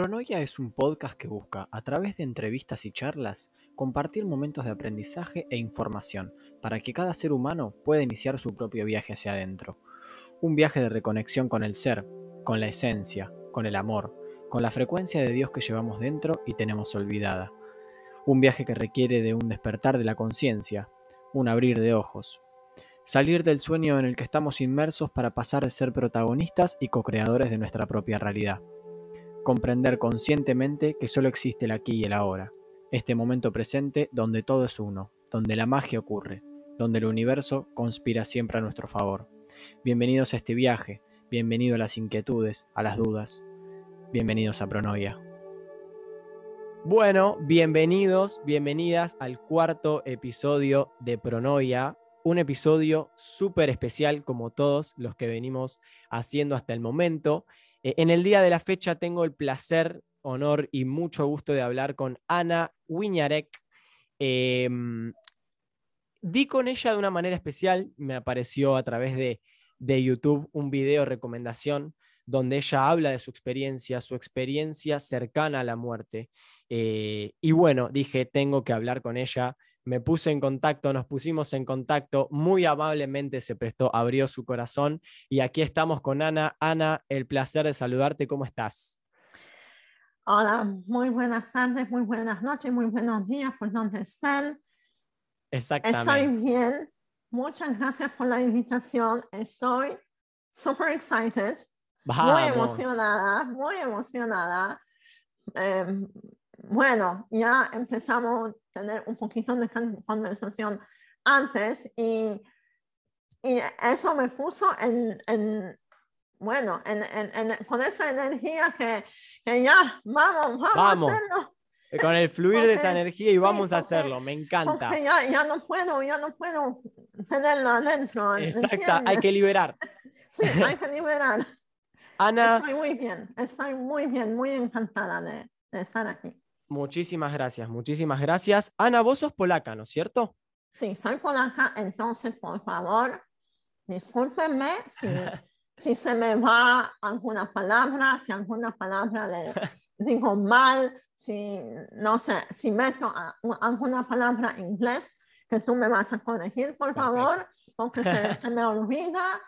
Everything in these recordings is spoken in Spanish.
Pronoia es un podcast que busca, a través de entrevistas y charlas, compartir momentos de aprendizaje e información para que cada ser humano pueda iniciar su propio viaje hacia adentro. Un viaje de reconexión con el ser, con la esencia, con el amor, con la frecuencia de Dios que llevamos dentro y tenemos olvidada. Un viaje que requiere de un despertar de la conciencia, un abrir de ojos. Salir del sueño en el que estamos inmersos para pasar de ser protagonistas y co-creadores de nuestra propia realidad. Comprender conscientemente que solo existe el aquí y el ahora, este momento presente donde todo es uno, donde la magia ocurre, donde el universo conspira siempre a nuestro favor. Bienvenidos a este viaje, bienvenido a las inquietudes, a las dudas, bienvenidos a Pronoia. Bueno, bienvenidos, bienvenidas al cuarto episodio de Pronoia, un episodio súper especial como todos los que venimos haciendo hasta el momento. Eh, en el día de la fecha tengo el placer, honor y mucho gusto de hablar con Ana Wiñarek. Em, di con ella de una manera especial, me apareció a través de, de YouTube un video recomendación donde ella habla de su experiencia, su experiencia cercana a la muerte. Eh, y bueno, dije, tengo que hablar con ella me puse en contacto, nos pusimos en contacto, muy amablemente se prestó, abrió su corazón y aquí estamos con Ana. Ana, el placer de saludarte, ¿cómo estás? Hola, muy buenas tardes, muy buenas noches, muy buenos días, por donde estén. Exactamente. Estoy bien, muchas gracias por la invitación, estoy super excited, muy emocionada, muy emocionada. Em, bueno, ya empezamos a tener un poquito de conversación antes y, y eso me puso en, en bueno, en, en, con esa energía que, que, ya, vamos, vamos, a hacerlo. Eh, con el fluir de esa energía y vamos a hacerlo, me encanta. Ya, ya, no puedo, ya no puedo tenerlo adentro. Exacto, hay que liberar. Sí, hay que liberar. Ana. Estoy muy bien, estoy muy bien, muy encantada de, de estar aquí. Muchísimas gracias, muchísimas gracias. Ana, vos sos polaca, ¿no es cierto? Sí, soy polaca, entonces por favor, discúlpenme si, si se me va alguna palabra, si alguna palabra le digo mal, si no sé, si meto alguna palabra en inglés, que tú me vas a corregir, por favor, porque se, se, me olvida.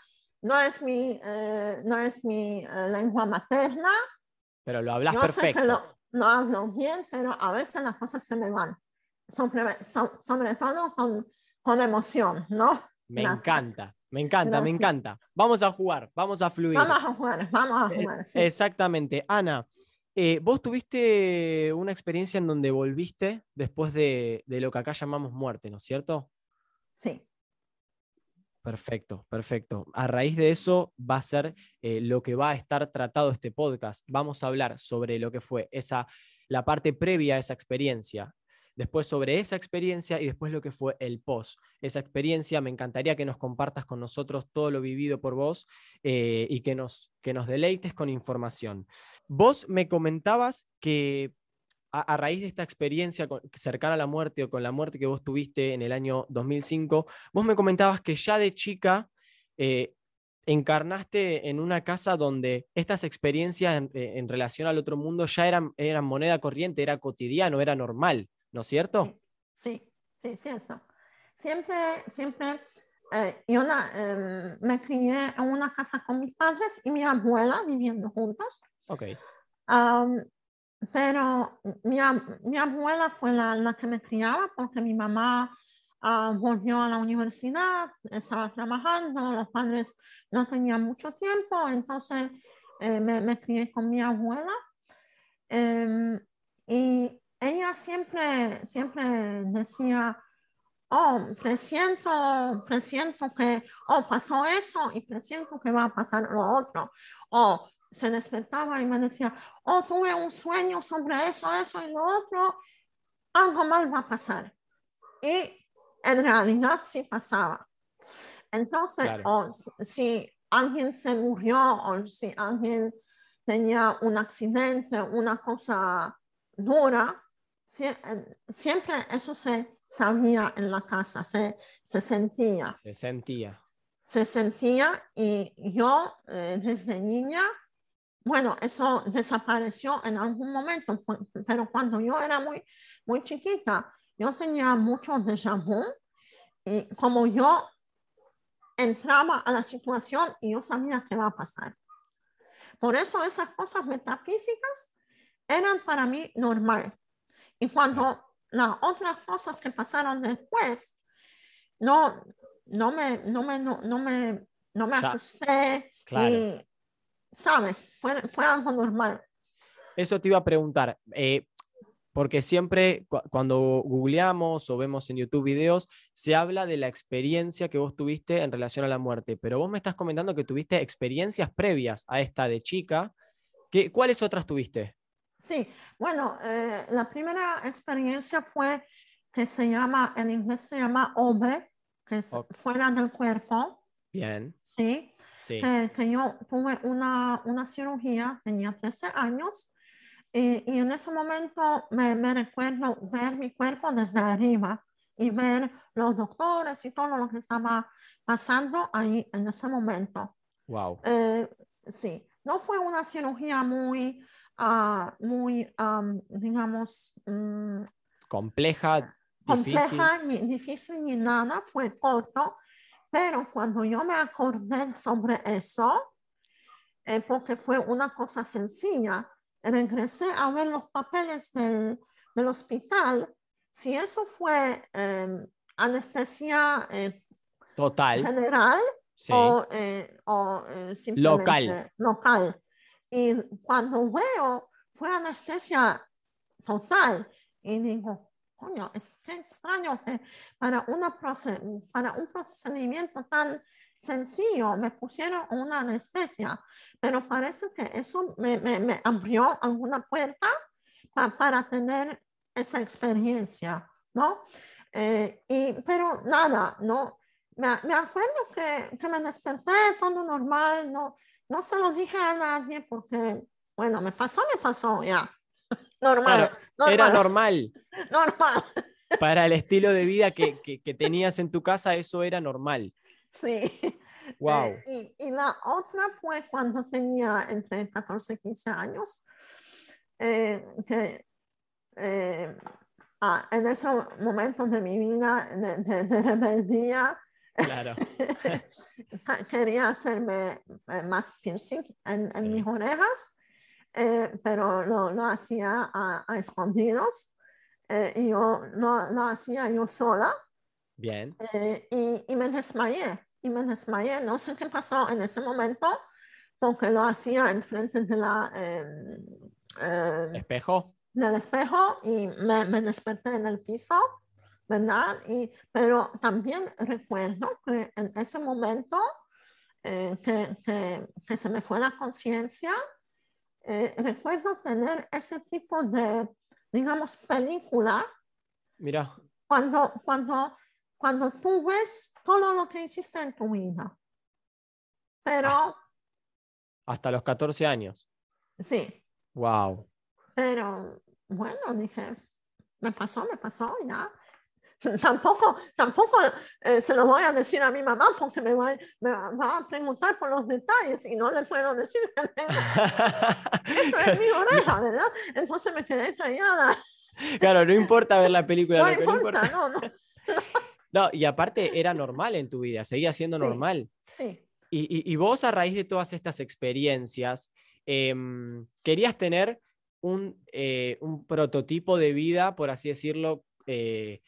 No es mi, eh, no es mi eh, lengua materna. Pero lo hablas perfecto lo hablo bien, pero a veces las cosas se me van, sobre, sobre todo con, con, emoción, ¿no? Me encanta, me encanta, me encanta. Vamos a jugar, vamos a fluir. Vamos a jugar, vamos a jugar. Sí. Exactamente. Ana, eh, vos tuviste una experiencia en donde volviste después de, de lo que acá llamamos muerte, ¿no es cierto? Sí. Perfecto, perfecto. A raíz de eso va a ser eh, lo que va a estar tratado este podcast. Vamos a hablar sobre lo que fue esa, la parte previa a esa experiencia, después sobre esa experiencia y después lo que fue el post. Esa experiencia, me encantaría que nos compartas con nosotros todo lo vivido por vos eh, y que nos, que nos deleites con información. Vos me comentabas que a, raíz de esta experiencia cercana a la muerte o con la muerte que vos tuviste en el año 2005, vos me comentabas que ya de chica eh, encarnaste en una casa donde estas experiencias eh, en, relación al otro mundo ya eran, eran moneda corriente, era cotidiano, era normal, ¿no es cierto? Sí, sí, cierto. Siempre, siempre, eh, yo em, me crié en una casa con mis padres y mi abuela viviendo juntos. Ok. Pero mi, mi abuela fue la, la, que me criaba porque mi mamá uh, volvió a la universidad, estaba trabajando, los padres no tenían mucho tiempo, entonces eh, me, me, crié con mi abuela. Um, y ella siempre, siempre decía, oh, presiento, presiento que, oh, pasó eso y presiento que va a pasar lo otro. O se despertaba y me decía, oh, tuve un sueño sobre eso, eso y lo otro, algo mal va a pasar. Y en realidad sí pasaba. Entonces, si alguien se murió o si alguien tenía un accidente, una cosa dura, siempre eso se sabía en la casa, se, se sentía. Se sentía. Se sentía y yo eh, desde niña bueno, eso desapareció en algún momento, pero cuando yo era muy, muy chiquita, yo tenía mucho déjà vu y como yo entraba a la situación y yo sabía qué va a pasar. Por eso esas cosas metafísicas eran para mí normal. Y cuando las otras cosas que pasaron después, no, no me, no me, no, no me, no me asusté. claro. y, ¿Sabes? Fue, fue algo normal. Eso te iba a preguntar, eh, porque siempre cu- cuando googleamos o vemos en YouTube videos, se habla de la experiencia que vos tuviste en relación a la muerte, pero vos me estás comentando que tuviste experiencias previas a esta de chica. ¿Qué, ¿Cuáles otras tuviste? Sí, bueno, eh, la primera experiencia fue que se llama, en inglés se llama OBE, que es Ok. fuera del cuerpo, Bien, ¿sí? Sí. que, que yo tuve una, una cirugía, tenía 13 años, y, y en ese momento me, me recuerdo ver mi cuerpo desde arriba y ver los doctores y todo lo que estaba pasando ahí en ese momento. Wow. Eh, sí, no fue una cirugía muy, ah, muy, am, digamos, mm, Compleja, difícil. compleja, ni difícil ni nada, fue corto, pero cuando yo me acordé sobre eso, eh, porque fue una cosa sencilla, regresé a ver los papeles del, del hospital, si eso fue eh, anestesia eh, Total. general Sí. o, eh, o, eh, simplemente local. Y cuando veo, fue anestesia total. Y digo, coño, es que extraño que para, una para un procedimiento tan sencillo me pusieron una anestesia, pero parece que eso me, me- me abrió alguna puerta pa- para tener esa experiencia, ¿no? Eh, y, pero nada, no, me, me acuerdo que, que me desperté todo normal, no, no se lo dije a nadie porque, bueno, me pasó, me pasó, ya. Normal, Era normal, normal. normal, Para el estilo de vida que, que- que tenías en tu casa, eso era normal. sí. Wow. Eh, y, y la otra fue cuando tenía entre 14 y 15 años, eh, que eh, ah, en ese momento de mi vida de, de- de rebeldía, Claro. quería hacerme eh, más piercing en, en Sí. mis orejas, eh, pero lo, lo hacía a, a escondidos. eh, yo lo, lo hacía yo sola Bien. eh, y, y me desmayé. Y me desmayé. No sé qué pasó en ese momento, porque lo hacía enfrente de la, eh, eh, Espejo. del espejo y me, me desperté en el piso, ¿verdad? Y, pero también recuerdo que en ese momento eh, que, que, que se me fue la conciencia, eh, recuerdo tener ese tipo de, digamos, película Mira. cuando, cuando, cuando tú ves todo lo que hiciste en tu vida. Pero, Hasta los 14 años. sí, Wow. pero bueno, dije, me pasó, me pasó, ya. Tampoco, tampoco eh, se lo voy a decir a mi mamá porque me va, me va- a preguntar por los detalles y no le puedo decir que tengo eso en mi oreja, ¿verdad? Entonces me quedé callada. claro, no importa ver la película, No lo que no importa, importa. no, no. No, y aparte era normal en tu vida, seguía siendo Sí. normal. Sí, Y, y- y vos a raíz de todas estas experiencias, em, querías tener un, eh, un prototipo de vida, por así decirlo, eh,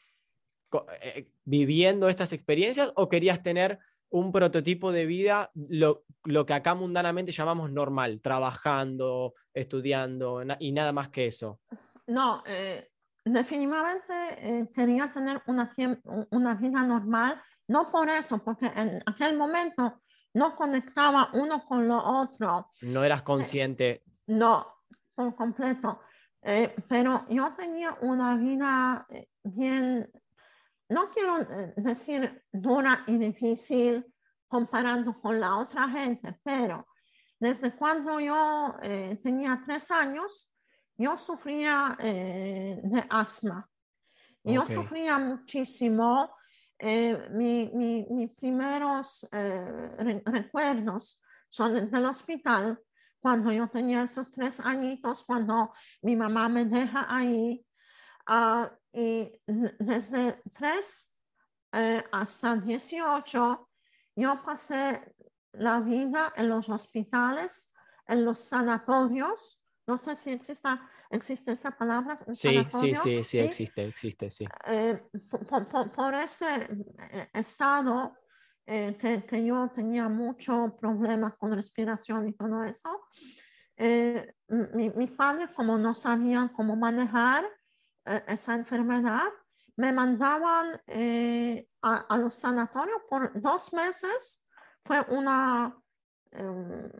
eh, viviendo estas experiencias, o querías tener un prototipo de vida, lo, lo que acá mundanamente llamamos normal, trabajando, estudiando, na- y nada más que eso? no, eh, definitivamente eh, quería tener una, vida normal, no por eso, porque en aquel momento no conectaba uno con lo otro. No eras consciente. No, por completo. Eh, pero yo tenía una vida eh, bien, no quiero eh, decir dura y difícil comparando con la otra gente, pero desde cuando yo eh, tenía tres años, yo sufría eh, de asma. Yo Ok. sufría muchísimo. eh, mi- mi- mis primeros re- recuerdos son del hospital cuando yo tenía esos tres añitos, cuando mi mamá me deja ahí. ah, y desde tres eh, hasta 18, yo pasé la vida en los hospitales, en los sanatorios. No sé si existe, existe esa palabra. Sí, sí, sanatorio, sí, sí, existe, existe, sí. eh, por- por, por- ese eh, estado eh, que, que yo tenía muchos problemas con respiración y todo eso, eh, mi, mi padre, como no sabían cómo manejar eh, esa enfermedad, me mandaban eh, a, a los sanatorios por dos meses. Fue una, em,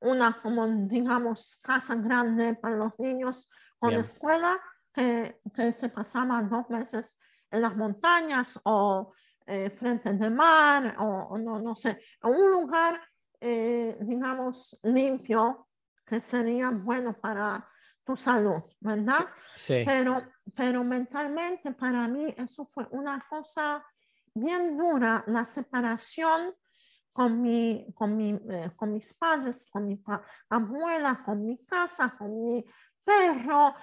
una como digamos, casa grande para los niños con Bien. escuela que, que se pasaban dos meses en las montañas o eh, frente del mar o, o no, no sé, un lugar, digamos, limpio que sería bueno para tu salud, ¿verdad? Sí, Pero, pero mentalmente para mí eso fue una cosa bien dura, la separación con, mi, con, mi, eh, con mis padres, con mi abuela, con mi casa, con mi perro.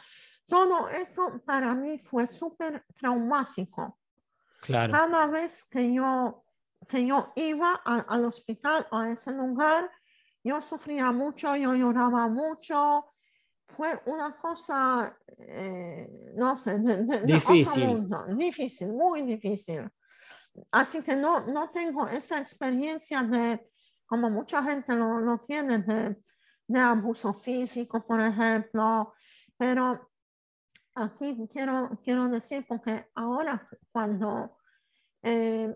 Todo eso para mí fue súper traumático. claro. Cada vez que yo, que yo iba a- al hospital a ese lugar, yo sufría mucho, yo lloraba mucho. Fue una cosa, eh, no sé, de, de- de Difícil. mundo, difícil, muy difícil. Así que no, no tengo esa experiencia de, como mucha gente lo, lo tiene, de, de abuso físico, por ejemplo, pero aquí quiero, quiero decir, porque ahora cuando eh,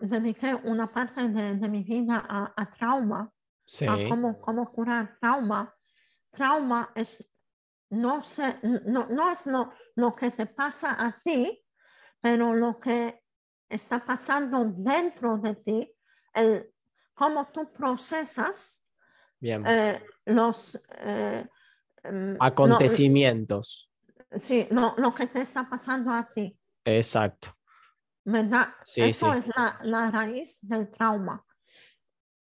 dediqué una parte de, de mi vida a, a trauma, Sí, a cómo, cómo curar trauma, trauma es, no, sé, no, no es lo, lo que te pasa a ti, pero lo que está pasando dentro de ti, el, cómo tú procesas bien. eh, los... eh, em, lo- Acontecimientos. Sí, lo, lo que te está pasando a ti, Exacto. ¿verdad? Sí, Eso sí. es la, la raíz del trauma.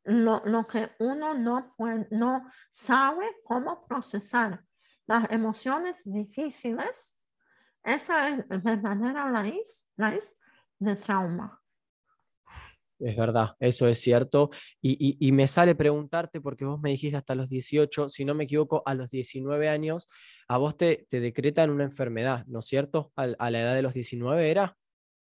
Lo, lo que uno no, puede, no sabe cómo procesar las emociones difíciles, esa es la verdadera raíz, raíz de trauma. Es verdad, eso es cierto. Y, y- me sale preguntarte, porque vos me dijiste hasta los 18, si no me equivoco, a los 19 años, a vos te, te decretan una enfermedad, ¿no es cierto? Al- a la edad de los 19 era.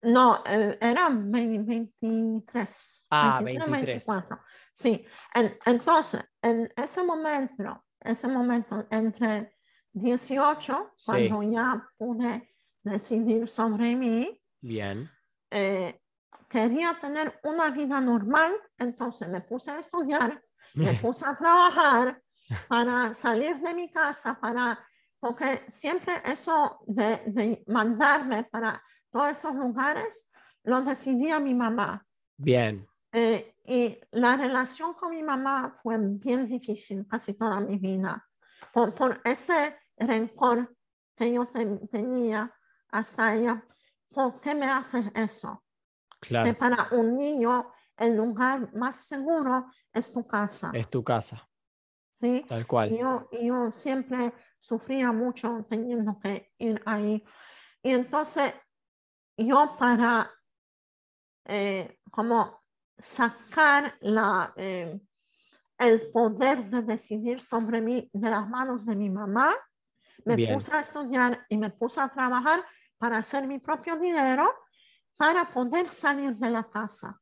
No, eh, era ve- 23. Ah, 23, 23. 24. Sí, en- entonces, en ese momento, ese momento entre 18, Sí. cuando ya pude decidir sobre mí, Bien, eh, quería tener una vida normal, entonces me puse a estudiar, me puse a trabajar para salir de mi casa, para, porque siempre eso de, de mandarme para todos esos lugares lo decidía mi mamá. bien, Eh, y la relación con mi mamá fue bien difícil casi toda mi vida, por, por ese rencor que yo ten- tenía hasta ella. ¿Por qué me haces eso? que claro, para un niño el lugar más seguro es tu casa, es tu casa, ¿sí? tal cual. Yo, yo siempre sufría mucho teniendo que ir ahí. Y entonces yo para eh, como sacar la, eh, el poder de decidir sobre mí de las manos de mi mamá, me Bien. puse a estudiar y me puse a trabajar para hacer mi propio dinero para poder salir de la casa.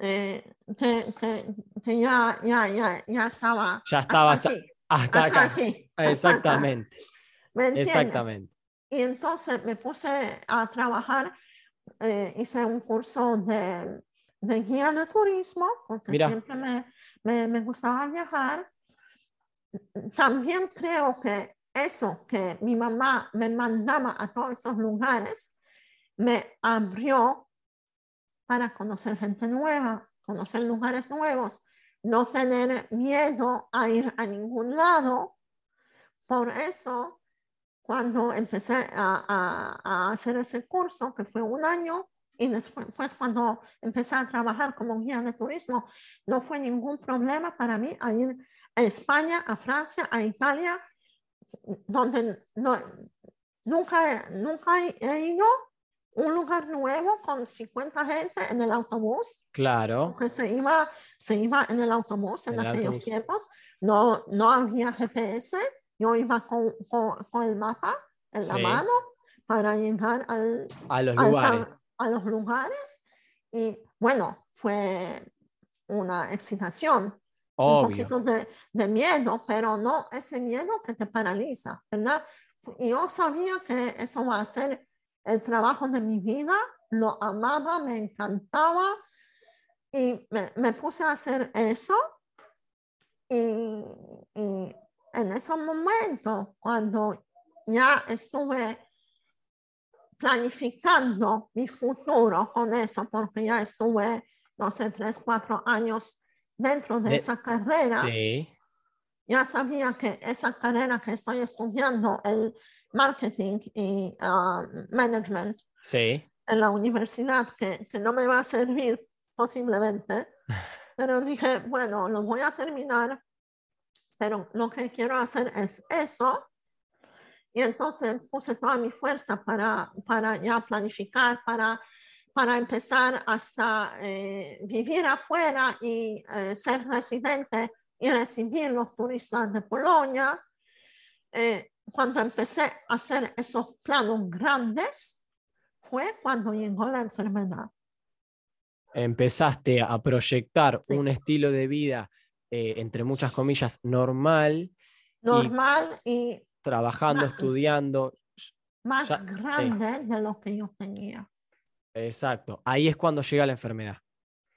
Eh, que, que, que ya, ya, ya, ya estaba. Ya hasta estabas a- aquí, Hasta hasta acá. aquí. Exactamente, exactamente. Y entonces me puse a trabajar, eh, hice un curso de, de guía de turismo, porque Mira. siempre me, me, me gustaba viajar. También creo que eso que mi mamá me mandaba a todos esos lugares me abrió para conocer gente nueva, conocer lugares nuevos, no tener miedo a ir a ningún lado. Por eso, cuando empecé a, a- a hacer ese curso, que fue un año, y después pues, cuando empecé a trabajar como guía de turismo, no fue ningún problema para mí a ir a España, a Francia, a Italia, donde no, nunca, nunca he ido un lugar nuevo con 50 gente en el autobús. Claro. Porque se iba, se iba en el autobús en En el aquellos autobús. tiempos. No, no había GPS. Yo iba con, con, con el mapa en la Sí. mano para llegar al, A los al- lugares. a, a los lugares. Y bueno, fue una excitación, un Obvio. poquito de, de miedo, pero no ese miedo que te paraliza, ¿verdad? Y yo sabía que eso va a ser el trabajo de mi vida, lo amaba, me encantaba y me, me puse a hacer eso. Y, y en ese momento, cuando ya estuve planificando mi futuro con eso, porque ya estuve, no sé, tres, cuatro años dentro de De- esa carrera, Sí. ya sabía que esa carrera que estoy estudiando, el marketing y ah, management Sí. en la universidad, que, que no me va a servir posiblemente, pero dije, bueno, lo voy a terminar, pero lo que quiero hacer es eso. Y entonces puse toda mi fuerza para, para ya planificar, para, para empezar hasta eh, vivir afuera y eh, ser residente y recibir los turistas de Polonia. Eh, cuando empecé a hacer esos planos grandes, fue cuando llegó la enfermedad. Empezaste a proyectar Sí. un estilo de vida, eh, entre muchas comillas, normal, Normal y, trabajando, Ma- estudiando. más Ya- sí. grande de lo que yo tenía. Exacto. Ahí es cuando llega la enfermedad.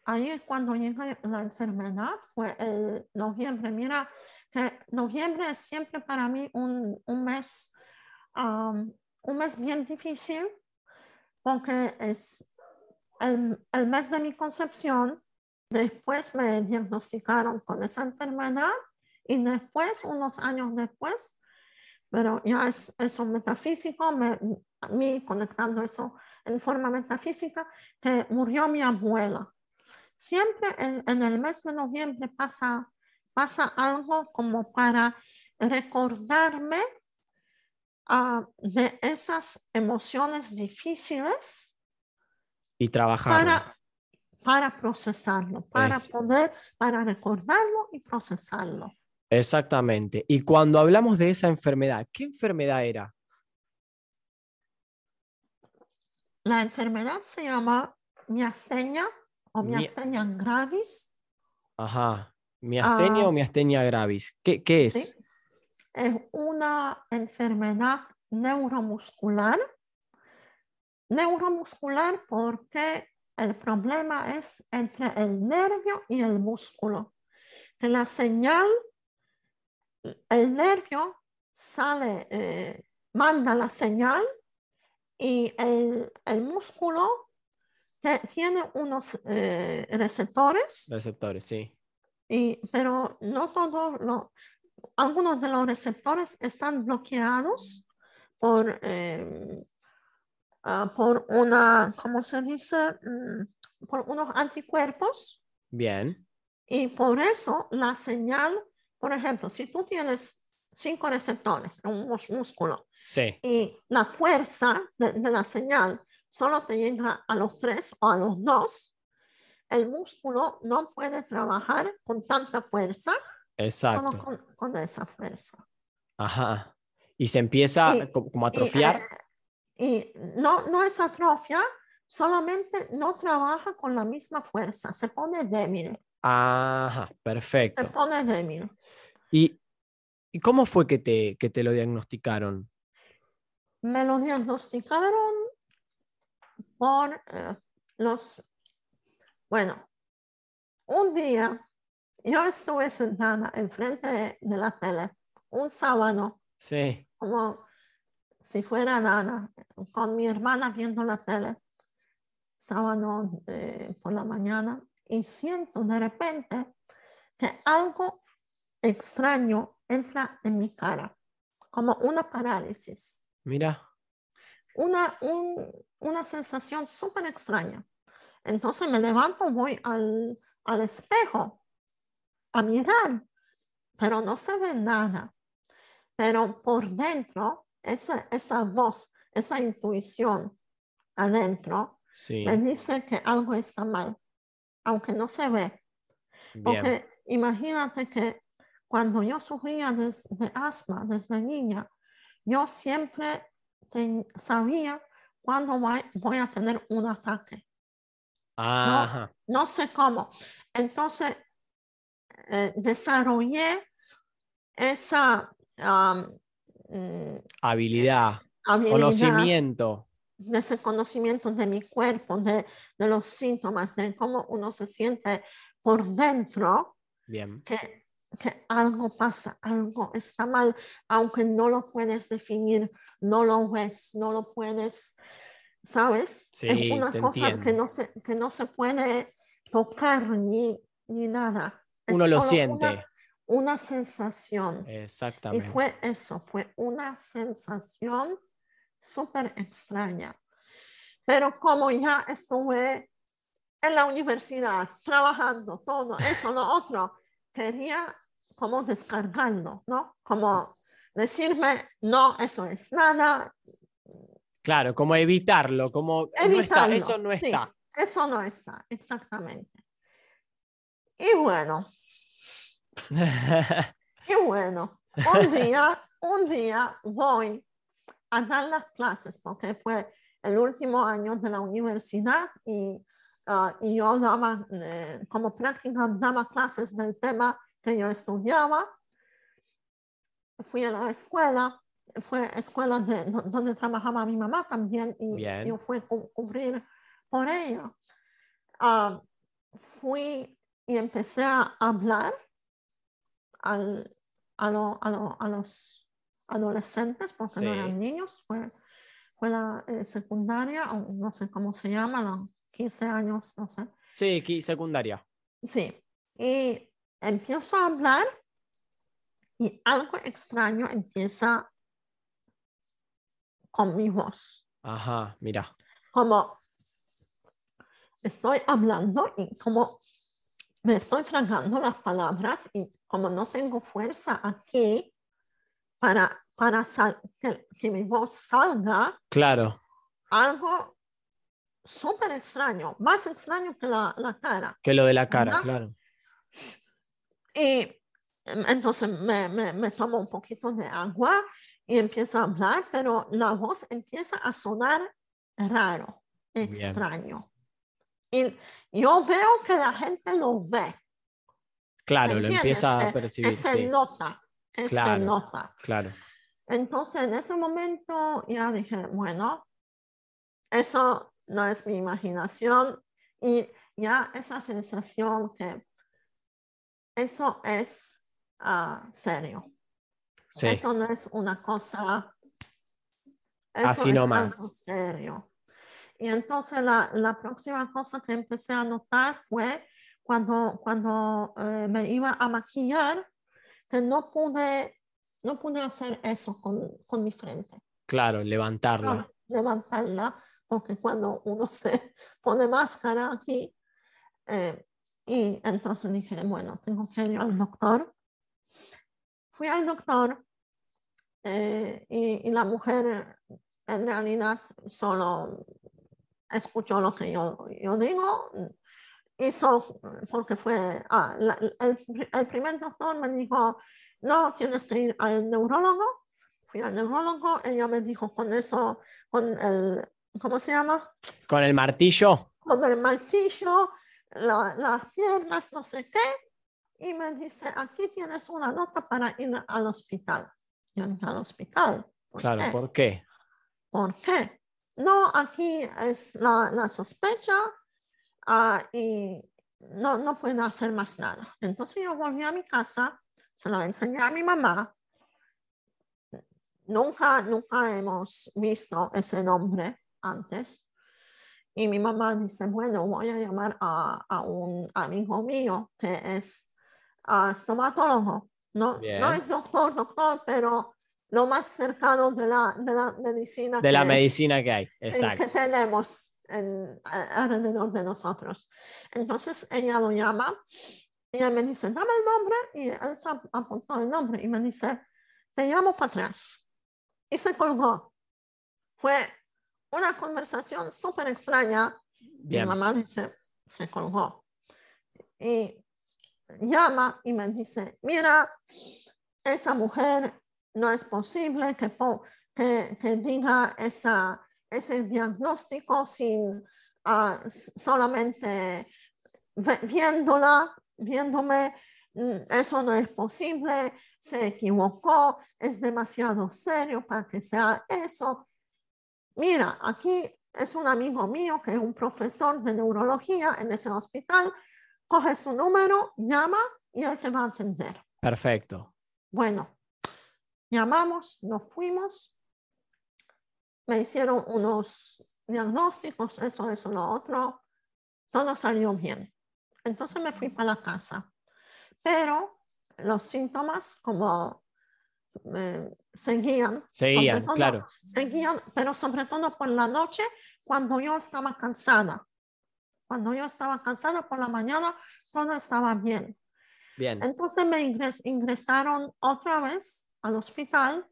Ahí es cuando llega la enfermedad, fue el noviembre. Mira, que noviembre es siempre para mí un, un mes, am, un mes bien difícil, porque es el, el mes de mi concepción. Después me diagnosticaron con esa enfermedad y después, unos años después, pero ya es eso metafísico, me, a mí conectando eso en forma metafísica, que murió mi abuela. Siempre en, en el mes de noviembre pasa, pasa algo como para recordarme ah, de esas emociones difíciles Y trabajar. para, para procesarlo, para Es- poder, para recordarlo y procesarlo. Exactamente. Y cuando hablamos de esa enfermedad, ¿qué enfermedad era? La enfermedad se llama miastenia o Mi- miastenia gravis. Ajá. ¿Miastenia Ah. o miastenia gravis? ¿Qué, qué es? ¿sí? Es una enfermedad neuromuscular. Neuromuscular porque el problema es entre el nervio y el músculo. La señal, el nervio sale, eh, manda la señal y el, el músculo que tiene unos eh, receptores. Receptores, sí. Y, pero no todos algunos de los receptores están bloqueados por, eh, ah, por una, ¿cómo se dice? Mm, por unos anticuerpos. Bien. Y por eso la señal, por ejemplo, si tú tienes cinco receptores en un músculo Sí. y la fuerza de, de la señal solo te llega a los tres o a los dos, el músculo no puede trabajar con tanta fuerza, Exacto. solo con, con esa fuerza. Ajá. Y se empieza Y- co- como a atrofiar. Y no, no es atrofia, solamente no trabaja con la misma fuerza, se pone débil, Ajá, se perfecto. pone débil. ¿Y, y cómo fue que te, que te lo diagnosticaron? Me lo diagnosticaron por eh, los, bueno, un día yo estuve sentada enfrente de, de la tele, un sábado, Sí. como si fuera nada, con mi hermana viendo la tele, sábado eh, por la mañana, y siento de repente que algo extraño entra en mi cara, como una parálisis. Mira. una, un- una sensación súper extraña. Entonces me levanto, voy al, al espejo a mirar pero no se ve nada. Pero por dentro, esa, esa voz, esa intuición adentro, Sí, me dice que algo está mal, aunque no se ve. bien. Porque imagínate que cuando yo sufría de, de asma desde niña, yo siempre ten- sabía cuándo voy, voy a tener un ataque. Ajá, No sé cómo. Entonces, eh, desarrollé esa am, mm, habilidad, habilidad, conocimiento. de ese conocimiento de mi cuerpo, de, de los síntomas, de cómo uno se siente por dentro, Bien, que, que algo pasa, algo está mal, aunque no lo puedes definir, no lo ves, no lo puedes, ¿sabes? Sí, es una cosa que no, se, que no se puede tocar ni, ni nada. Es uno lo siente. Una, una sensación. Y Exactamente. fue eso, fue una sensación súper extraña. Pero como ya estuve en la universidad trabajando, todo eso, lo otro, quería como descargarlo, ¿no? Como decirme, no, eso es nada, Claro, como evitarlo, como no está, Evitarlo, eso no sí. está. eso no está, exactamente. Y bueno, Y bueno, un día, un día voy a dar las clases porque fue el último año de la universidad y, ah, y yo daba, eh, como práctica, daba clases del tema que yo estudiaba. Fui a la escuela, fue escuela de, do- donde trabajaba mi mamá también y Bien. yo fui a cu- cubrir por ella. Ah, fui y empecé a hablar al- a, lo- a lo- a los adolescentes, porque no Sí. eran niños, fue, fue la eh, secundaria, o no sé cómo se llama, los 15 años, no sé. Sí, secundaria. Sí, y empiezo a hablar y algo extraño empieza con mi voz, Ajá, mira. como estoy hablando y como me estoy tragando las palabras y como no tengo fuerza aquí para, para sal- que, que mi voz salga, Claro, algo súper extraño, más extraño que la, la cara. que lo de la cara, claro. Y entonces me, me, me tomo un poquito de agua y empiezo a hablar, pero la voz empieza a sonar raro, Bien. Y yo veo que la gente lo ve. Claro, ¿me lo empieza a Eh, percibir. Se sí, nota, se Claro. nota. claro. Entonces en ese momento ya dije, bueno, eso no es mi imaginación y ya esa sensación que eso es ah, serio. Sí, Eso no es una cosa. Eso Así es nomás. algo serio. Y entonces la, la próxima cosa que empecé a notar fue cuando, cuando eh, me iba a maquillar, que no pude, no pude hacer eso con, con mi frente. claro, levantarla. ¿sabes? Levantarla, porque cuando uno se pone máscara aquí, eh, y entonces dije, bueno, tengo que ir al doctor. Fui al doctor eh, y, y la mujer en realidad solo escuchó lo que yo, yo digo, hizo, porque fue, ah, la- el, el primer doctor me dijo, no, tienes que ir al neurólogo. Fui al neurólogo, ella me dijo con eso, con el, ¿cómo se llama? Con el martillo, con el martillo, la- las piernas, no sé qué, y me dice, aquí tienes una nota para ir al hospital. Yo dije, al hospital. ¿Por claro, qué? ¿por qué? ¿Por qué? No, aquí es la, la sospecha ah, y no, no puedo hacer más nada. Entonces yo volví a mi casa, se lo enseñé a mi mamá. Nunca, nunca hemos visto ese nombre antes. Y mi mamá dice, bueno, voy a llamar a, a un amigo mío que es ah, estomatólogo. No, Bien. no es doctor, doctor, pero lo más cercano de la, de la medicina De la que- medicina que hay, exacto. que tenemos en, alrededor de nosotros. Entonces ella lo llama Y él me dice, dame el nombre. Y él se ap- apuntó el nombre y me dice, te llamo para atrás. Y se colgó. Fue una conversación súper extraña. Bien. Mi mamá dice, se colgó. Y llama y me dice, mira, esa mujer no es posible que, que, que diga esa, ese diagnóstico sin s- solamente viéndola, viéndome, mm, eso no es posible, se equivocó, es demasiado serio para que sea eso. Mira, aquí es un amigo mío que es un profesor de neurología en ese hospital, coge su número, llama y él te va a atender. Perfecto. Bueno, llamamos, nos fuimos, me hicieron unos diagnósticos, eso, eso, lo otro, todo salió bien. Entonces me fui para la casa, pero los síntomas como eh, seguían. Seguían, todo- claro. Seguían, pero sobre todo por la noche, cuando yo estaba cansada. Cuando yo estaba cansada por la mañana, todo estaba bien. Bien. Entonces me ingres- ingresaron otra vez al hospital,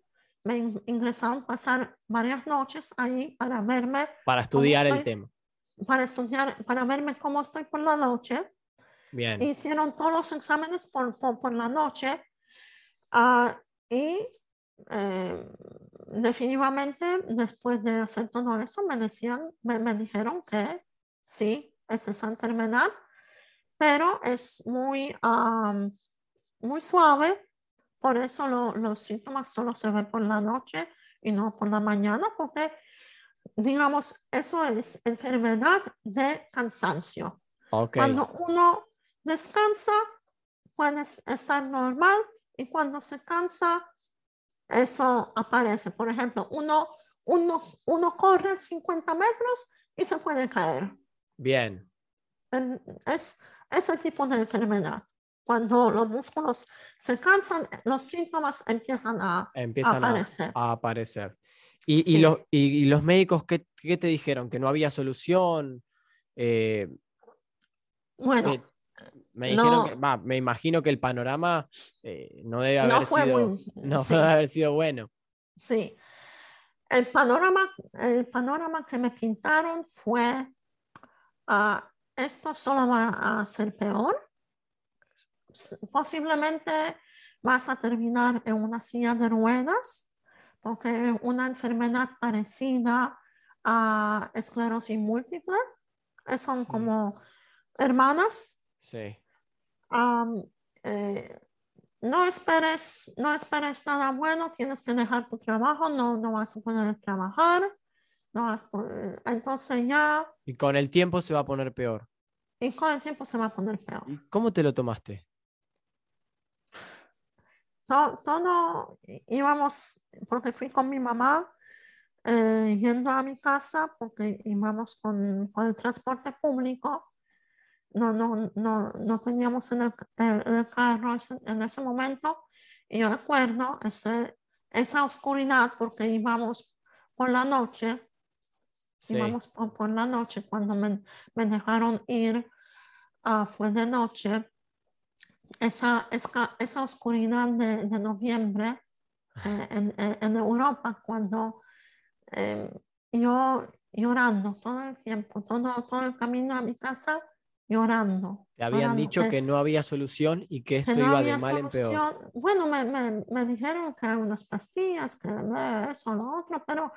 me in- ingresaron pasar varias noches ahí para verme, Para estudiar el estoy? tema. para estudiar, para verme cómo estoy por la noche. Bien. Hicieron todos los exámenes por, por, por la noche ah, y eh, definitivamente después de hacer todo eso me decían, me, me dijeron que sí, es esa enfermedad, pero es muy, am, muy suave, por eso lo- los síntomas solo se ven por la noche y no por la mañana, porque digamos, eso es enfermedad de cansancio. Ok. Cuando uno descansa, puede es- estar normal y cuando se cansa, eso aparece. Por ejemplo, uno, uno, uno corre 50 metros y se puede caer. Bien. En- Es ese tipo de enfermedad. Cuando los músculos se cansan, los síntomas empiezan a, Empiezan a, aparecer. a aparecer. ¿Y, y Sí. los, y, y los médicos qué, qué te dijeron? ¿Que no había solución? Eh, Bueno, que- me dijeron no. que, va, me imagino que el panorama eh, no debe haber no sido, muy... no sí. debe haber sido bueno. Sí. El panorama, el panorama que me pintaron fue, ah, esto solo va a ser peor. Posiblemente vas a terminar en una silla de ruedas, porque es una enfermedad parecida a esclerosis múltiple. Son como hermanas. Sí. Am, eh, no esperes, no esperes nada bueno, tienes que dejar tu trabajo, no, no vas a poder trabajar, no vas a poder- entonces ya, Y con el tiempo se va a poner peor. y con el tiempo se va a poner peor. ¿Y cómo te lo tomaste? To- todo íbamos, porque fui con mi mamá eh, yendo a mi casa, porque íbamos con, con el transporte público. No, no, no, no teníamos en el, el- el carro en ese momento. Y yo recuerdo ese, esa oscuridad, porque íbamos por la noche, Sí. íbamos por, por la noche cuando me, me dejaron ir, ah, fue de noche. Esa, esa, esa oscuridad de, de noviembre eh, en, en- Europa, cuando eh, yo llorando todo el tiempo, todo, todo el camino a mi casa, llorando. Te habían llorando, dicho que- que no había solución y que esto que no iba de mal en peor. solución. Bueno, me, me, me dijeron que unas pastillas, que eso, lo otro, pero,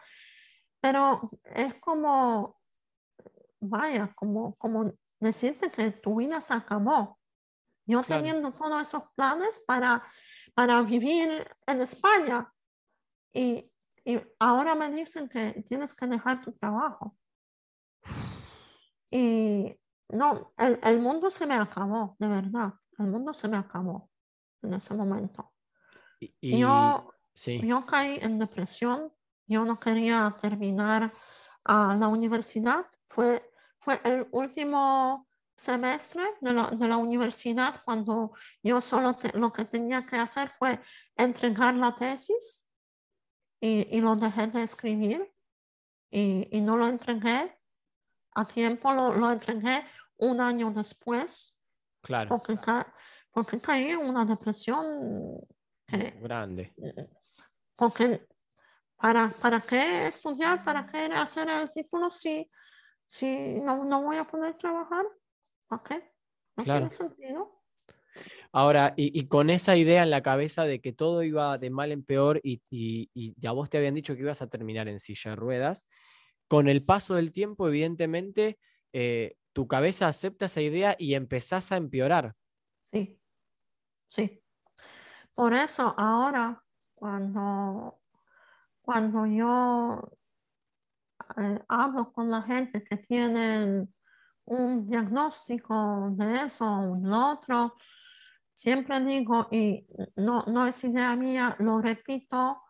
pero es como, vaya, como, como decirte que tu vida se acabó. Yo Claro. teniendo todos esos planes para, para vivir en España y, y ahora me dicen que tienes que dejar tu trabajo. Y no, el, el mundo se me acabó, de verdad. El mundo se me acabó en ese momento. Y, y- Yo, sí, yo caí en depresión. Yo no quería terminar ah, la universidad. Fue, fue el último semestre de la, de la universidad cuando yo solo te- lo que tenía que hacer fue entregar la tesis y, y lo dejé de escribir y, y no lo entregué a tiempo, lo, lo entregué un año después claro. porque ca- porque caí en una depresión que, Grande. porque para, para qué estudiar, para qué hacer el título si, si no, no voy a poder trabajar, ¿para qué? No Claro. Ahora, y, y con esa idea en la cabeza de que todo iba de mal en peor y, y, y ya vos te habían dicho que ibas a terminar en silla de ruedas, con el paso del tiempo, evidentemente, eh, tu cabeza acepta esa idea y empezás a empeorar. Sí, sí. Por eso ahora, cuando, cuando yo eh, hablo con la gente que tienen un diagnóstico de eso o de otro, siempre digo, y no, no es idea mía, lo repito,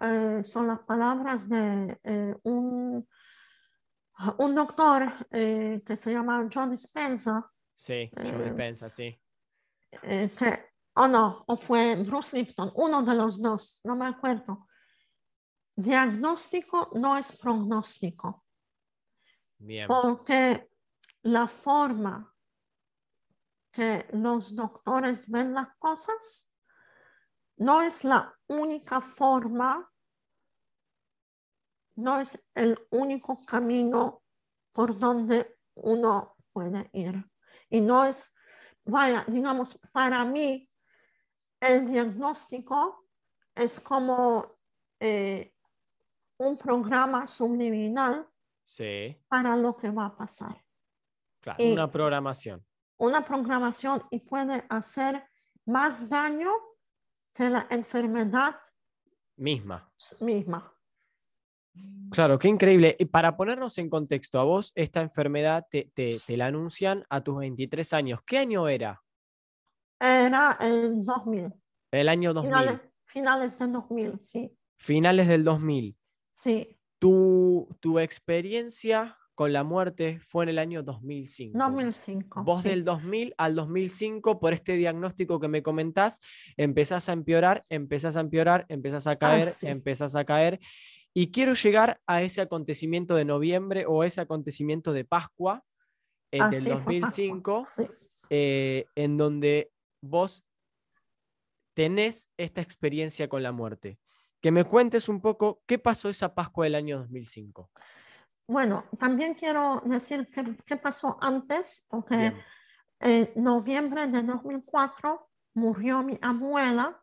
eh, son las palabras de eh, un, un doctor eh, que se llama John Dispenza, Sí, yo Eh, dispensa, sí. que, o no, o fue Bruce Lipton, uno de los dos, no me acuerdo. Diagnóstico no es pronóstico, Bien. porque la forma que los doctores ven las cosas no es la única forma, no es el único camino por donde uno puede ir. Y no es, vaya, digamos, para mí, el diagnóstico es como eh, un programa subliminal Sí, para lo que va a pasar. Claro. Y- Una programación. Una programación y puede hacer más daño que la enfermedad Misma. misma. Claro, qué increíble. Y para ponernos en contexto, a vos esta enfermedad te, te- te la anuncian a tus 23 años. ¿Qué año era? Era el 2000, El año 2000, finales, finales del 2000, sí, finales del 2000. sí, Tu, tu experiencia con la muerte fue en el año 2005. 2005. Vos sí. del 2000 al 2005, por este diagnóstico que me comentás, empezás a empeorar, empezás a empeorar, empezás a caer, sí. empezás a caer. Y quiero llegar a ese acontecimiento de noviembre o ese acontecimiento de Pascua eh, Ah, del sí, Pascua, 2005, sí. eh, en donde vos tenés esta experiencia con la muerte. Que me cuentes un poco qué pasó esa Pascua del año 2005. Bueno, también quiero decir qué, qué pasó antes, porque en noviembre de 2004 murió mi abuela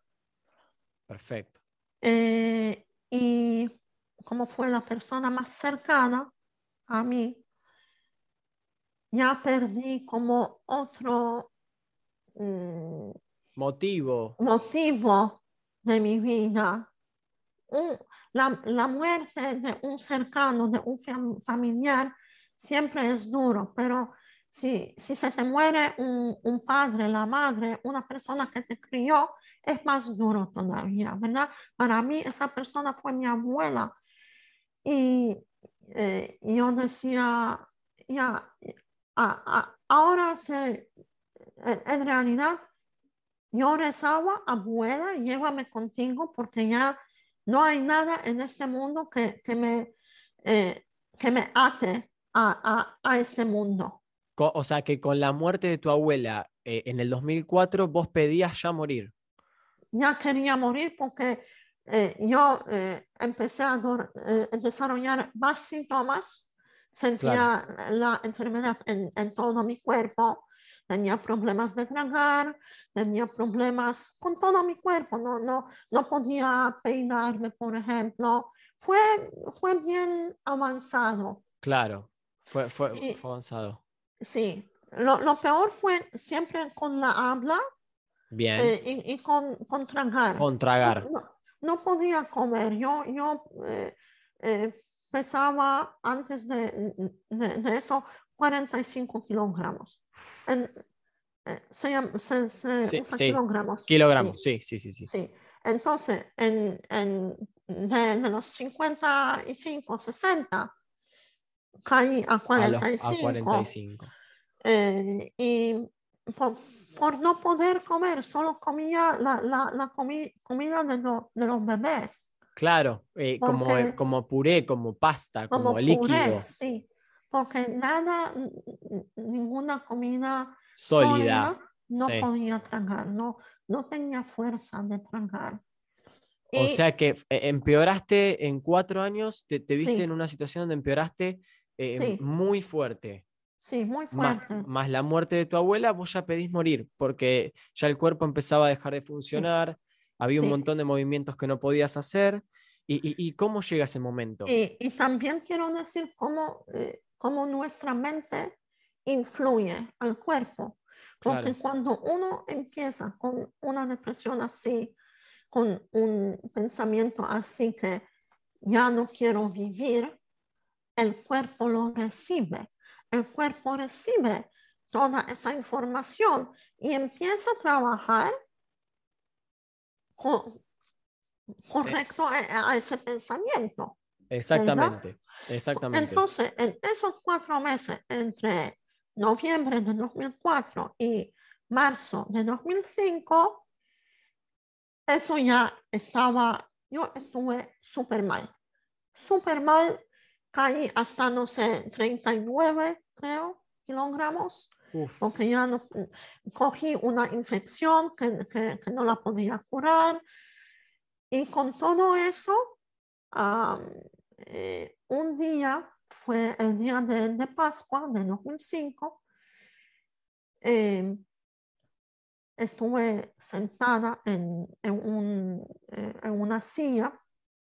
perfecto. eh, y como fue la persona más cercana a mí, ya perdí como otro mm, Motivo, motivo de mi vida. Un- la, la muerte de un cercano, de un fam- familiar, siempre es duro, pero si, si se te muere un, un padre, la madre, una persona que te crió, es más duro todavía, ¿verdad? Para mí esa persona fue mi abuela y eh, yo decía, ya, a- a- ahora se, en, en realidad yo rezaba, abuela, llévame contigo porque ya no hay nada en este mundo que, que me, eh, que me ate a, a, a este mundo. O sea que con la muerte de tu abuela eh, en el 2004 vos pedías ya morir. Ya quería morir porque eh, yo eh, empecé a eh, desarrollar más síntomas, sentía la enfermedad en, en todo mi cuerpo, tenía problemas de tragar, tenía problemas con todo mi cuerpo, no, no, no podía peinarme, por ejemplo. Fue, fue bien avanzado. Claro, fue, fue, Y- fue avanzado. Sí, lo, lo peor fue siempre con la habla Bien, eh, y, y con, con tragar. con tragar. No, no podía comer. Yo, yo eh, eh, pesaba antes de, de- de eso 45 kilogramos. En- eh, Sí, sí, kilogramos. Kilogramos, sí, sí, sí, sí. sí. Entonces, en, en- los 55, 60, caí a A, los, 45. a 45. eh, y por, por no poder comer, solo comía la, la, la comi- comida de, lo- de los bebés, Claro, eh, como, como puré, como pasta, como, como líquido, puré, sí, porque nada, ninguna comida sólida. no Sí. podía tragar, no, no tenía fuerza de tragar. O Y- sea que eh, empeoraste en cuatro años, te, te viste Sí. en una situación donde empeoraste eh, Sí. muy fuerte. sí, muy Más, fuerte. más la muerte de tu abuela, vos ya pedís morir, porque ya el cuerpo empezaba a dejar de funcionar, había un montón de movimientos que no podías hacer. ¿Y, y- y cómo llega ese momento? Y, y también quiero decir cómo, eh, cómo nuestra mente influye al cuerpo. Porque Claro. cuando uno empieza con una depresión así, con un pensamiento así que ya no quiero vivir, el cuerpo lo recibe. El cuerpo recibe toda esa información y empieza a trabajar co- correcto a- a ese pensamiento. Exactamente, exactamente. Entonces, en esos cuatro meses, entre noviembre de 2004 y marzo de 2005, eso ya estaba, yo estuve súper mal, súper mal, caí hasta, no sé, 39, creo, kilogramos, Uf, porque ya no, cogí una infección que, que- que no la podía curar. Y con todo eso, am, eh, un día, fue el día de, de Pascua de 2005, eh, estuve sentada en, en un, eh, en una silla,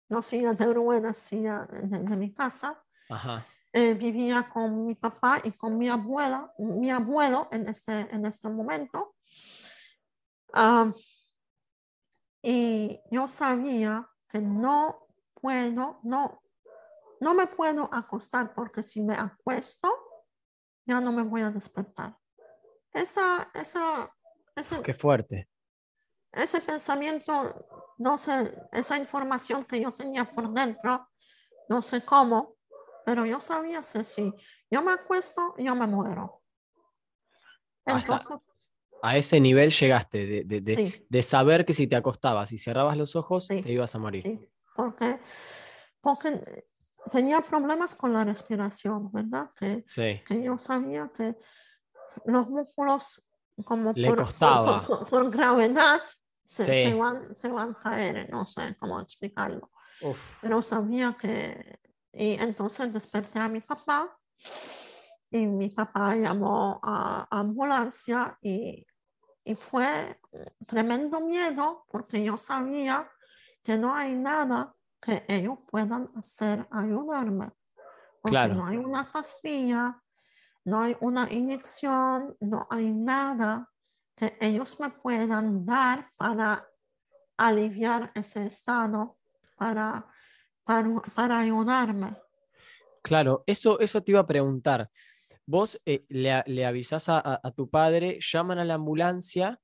no silla de ruedas, silla de, de mi casa, ajá. eh, vivía con mi papá y con mi abuela, mi abuelo en este, en este momento. Ah, y yo sabía que no puedo, no, no me puedo acostar porque si me acuesto, ya no me voy a despertar. Esa, esa, ese, Qué fuerte. ese pensamiento, no sé, esa información que yo tenía por dentro, no sé cómo, pero yo sabía que si yo me acuesto, yo me muero. Hasta- Entonces, A ese nivel llegaste de, de- de- sí, de saber que si te acostabas y cerrabas los ojos, Sí, te ibas a morir. sí, porque, porque tenía problemas con la respiración, ¿verdad? Que, Sí. que yo sabía que los músculos, como Le por, costaba. por- por gravedad, se, se Sí. van, se van a caer, no sé cómo explicarlo. Uf, pero sabía que... Y entonces desperté a mi papá y mi papá llamó a, a ambulancia y, y fue tremendo miedo porque yo sabía que no hay nada que ellos puedan hacer ayudarme. Porque Claro. no hay una pastilla, no hay una inyección, no hay nada que ellos me puedan dar para aliviar ese estado, para, para, para ayudarme. claro, eso, eso te iba a preguntar. Vos eh, le, le avisás a, a- a tu padre, llaman a la ambulancia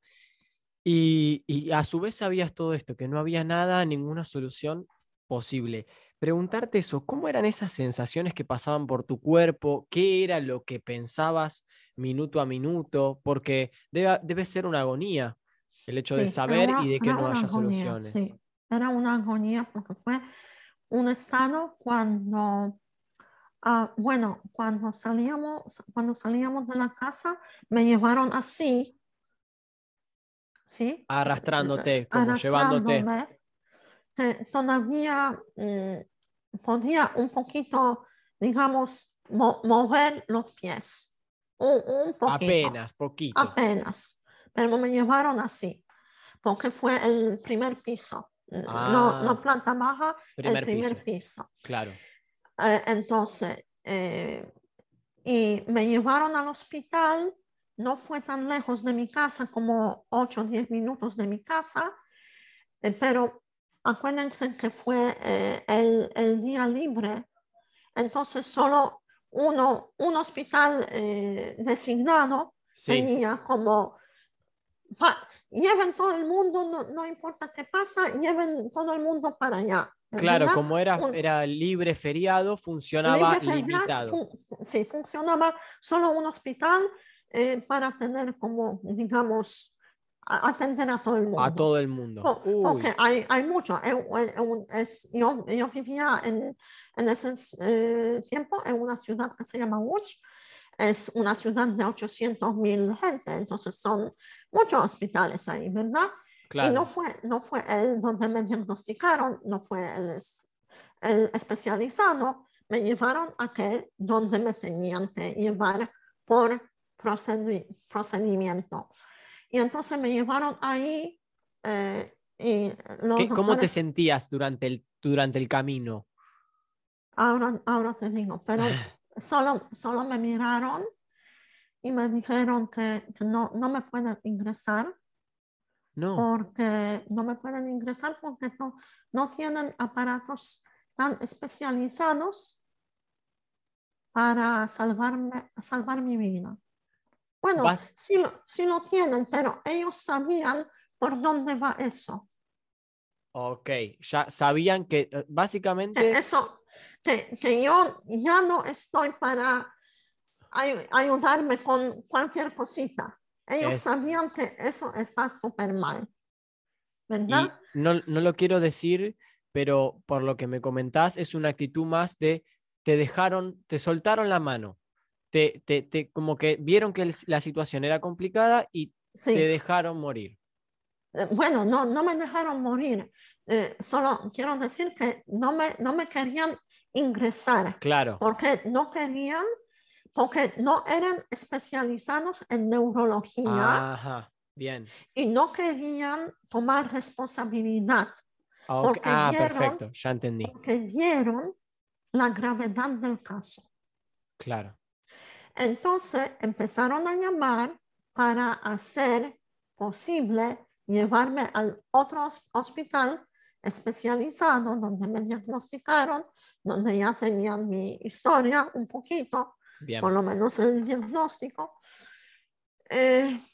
y, y a su vez sabías todo esto, que no había nada, ninguna solución posible. Preguntarte eso, ¿cómo eran esas sensaciones que pasaban por tu cuerpo? ¿Qué era lo que pensabas minuto a minuto? Porque debe, debe ser una agonía el hecho de saber era y de que no haya agonía, soluciones. Sí, era una agonía porque fue un estado cuando, ah, bueno, cuando salíamos, cuando salíamos de la casa, me llevaron así, ¿sí? Arrastrándote, como llevándote. Que todavía mm, podía un poquito, digamos, mo- mover los pies. Un, un poquito. Apenas, poquito. Apenas, pero me llevaron así, porque fue el primer piso, n- no, no Ah. planta baja, Primer el primer piso. piso. Claro. Eh, entonces, eh, y me llevaron al hospital, no fue tan lejos de mi casa, como 8 o 10 minutos de mi casa, eh, pero acuérdense que fue eh, el, el día libre, entonces solo uno, un hospital eh, designado Sí, tenía como, pa- lleven todo el mundo, no, no importa qué pasa, lleven todo el mundo para allá. claro, ¿verdad? como era, Un- era libre feriado, funcionaba Libre federal, limitado. fun- sí, funcionaba solo un hospital eh, para tener como, digamos, a- atender a todo el mundo. A todo el mundo. Porque hay, hay mucho. es- yo, yo vivía en, en ese eh, tiempo en una ciudad que se llama Łódź. es una ciudad de 800 mil gente, entonces son muchos hospitales ahí, ¿verdad? Y no Claro. fue, no fue él donde me diagnosticaron, no fue el, el especializado, me llevaron a aquel donde me tenían que llevar por procedi- procedimiento. Y entonces me llevaron ahí eh, y los ¿Qué- ¿Cómo te sentías durante el, durante el camino? ahora, ahora te digo, pero solo, solo me miraron y me dijeron que, que no, no me pueden ingresar No. porque no me pueden ingresar porque no, no tienen aparatos tan especializados para salvarme, salvar mi vida. Bueno, Vas- sí, lo- sí lo tienen, pero ellos sabían por dónde va eso. Ok, ya sabían que eh, básicamente... eso, que, que yo ya no estoy para ay- ayudarme con cualquier cosita. Ellos Es- sabían que eso está súper mal. Y ¿Verdad? no, no lo quiero decir, pero por lo que me comentás, es una actitud más de te dejaron, te soltaron la mano, te, te, te- como que vieron que el- la situación era complicada y Sí. te dejaron morir. Eh, Bueno, no, no me dejaron morir. Eh, solo quiero decir que no me, no me querían ingresar Claro, porque no querían, porque no eran especializados en neurología ajá, bien. y no querían tomar responsabilidad Ah, porque Ah, vieron- perfecto, ya entendí. porque vieron la gravedad del caso. Claro, Entonces empezaron a llamar para hacer posible llevarme al otro hos- hospital especializado donde me diagnosticaron, donde ya tenían mi historia un poquito, bien. por lo menos el diagnóstico. Eh,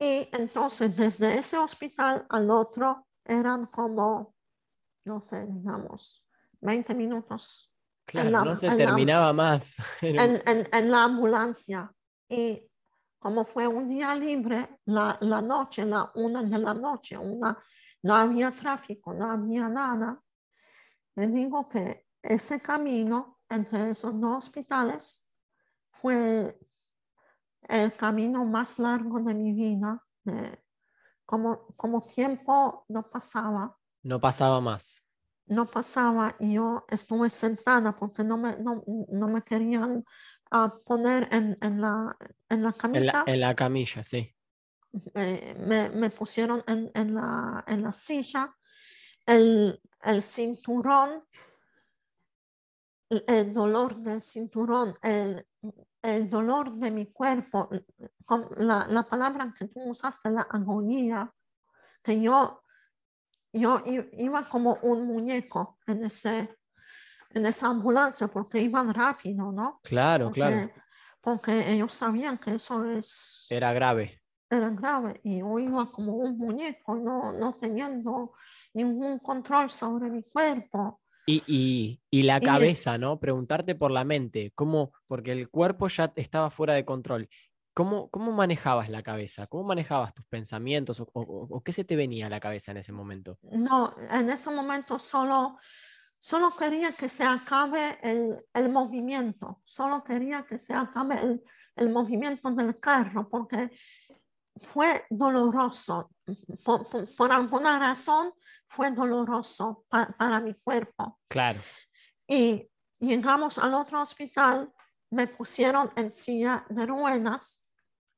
y entonces desde ese hospital al otro eran como, no sé, digamos, 20 minutos Claro, la- no se en la- terminaba más. En, en- en la ambulancia. Y como fue un día libre, la, la noche, la una de la noche, una, no había tráfico, no había nada. Le digo que ese camino entre esos dos hospitales fue el camino más largo de mi vida. de- como, como tiempo no pasaba No pasaba más. No pasaba y yo estuve sentada porque no me, no, no me querían ah, poner en, en la, en la En camita. la, en la camilla, sí. eh, me, me pusieron en, en la, en la silla. El, el cinturón, el, el dolor del cinturón, el, el dolor de mi cuerpo, la, la palabra que tú usaste, la agonía, que yo, yo iba como un muñeco en, ese, en esa ambulancia porque iban rápido, ¿no? Claro, claro. Porque, porque ellos sabían que eso es, Era grave. era grave y yo iba como un muñeco, no, no teniendo ningún control sobre mi cuerpo. Y, y, y la Y- cabeza, ¿no? Preguntarte por la mente, ¿cómo? Porque el cuerpo ya estaba fuera de control. ¿Cómo, cómo manejabas la cabeza? ¿Cómo manejabas tus pensamientos? ¿O, o- o qué se te venía a la cabeza en ese momento? No, en ese momento solo, solo quería que se acabe el, el movimiento, solo quería que se acabe el, el movimiento del carro, porque fue doloroso. Por, por- por alguna razón fue doloroso pa- para mi cuerpo. Claro. Y llegamos al otro hospital, me pusieron en silla de ruedas,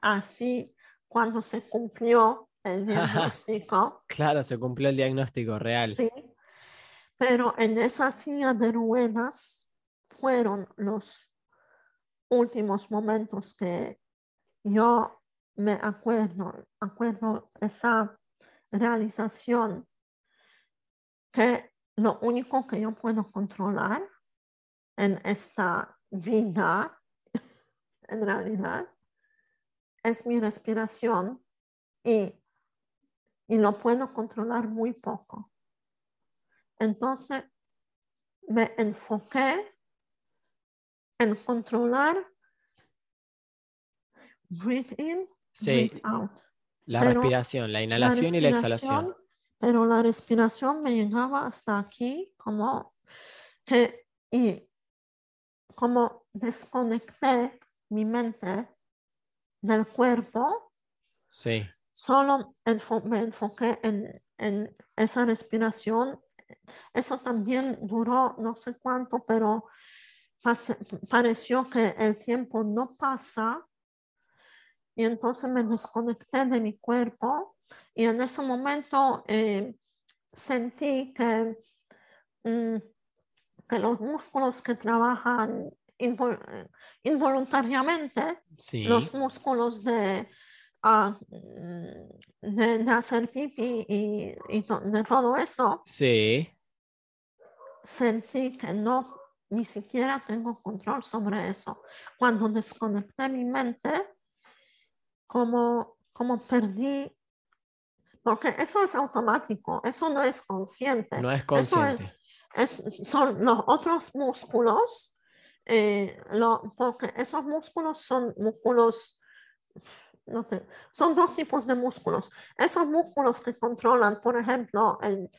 así cuando se cumplió el diagnóstico. Claro, se cumplió el diagnóstico real. Sí, pero en esa silla de ruedas fueron los últimos momentos que yo me acuerdo, acuerdo esa realización que lo único que yo puedo controlar en esta vida, en realidad, es mi respiración y, y lo puedo controlar muy poco. Entonces me enfoqué en controlar breathe in, Sí, breathe out. la pero respiración, la inhalación y la exhalación. Pero la respiración me llegaba hasta aquí, como que, y como desconecté mi mente del cuerpo, Sí. solo enfo- me enfoqué en, en esa respiración. Eso también duró no sé cuánto, pero pareció que el tiempo no pasa. Y entonces me desconecté de mi cuerpo y en ese momento eh, sentí que, mm, que los músculos que trabajan invol- involuntariamente Sí. los músculos de, mm, de, de hacer pipí y, y to- de todo eso, Sí. sentí que no, ni siquiera tengo control sobre eso. Cuando desconecté mi mente, como, como perdí, porque eso es automático, eso no es consciente. No es Eso consciente. Es- son los otros músculos, eh, lo- porque esos músculos son músculos, no sé, son dos tipos de músculos. Esos músculos que controlan, por ejemplo, el,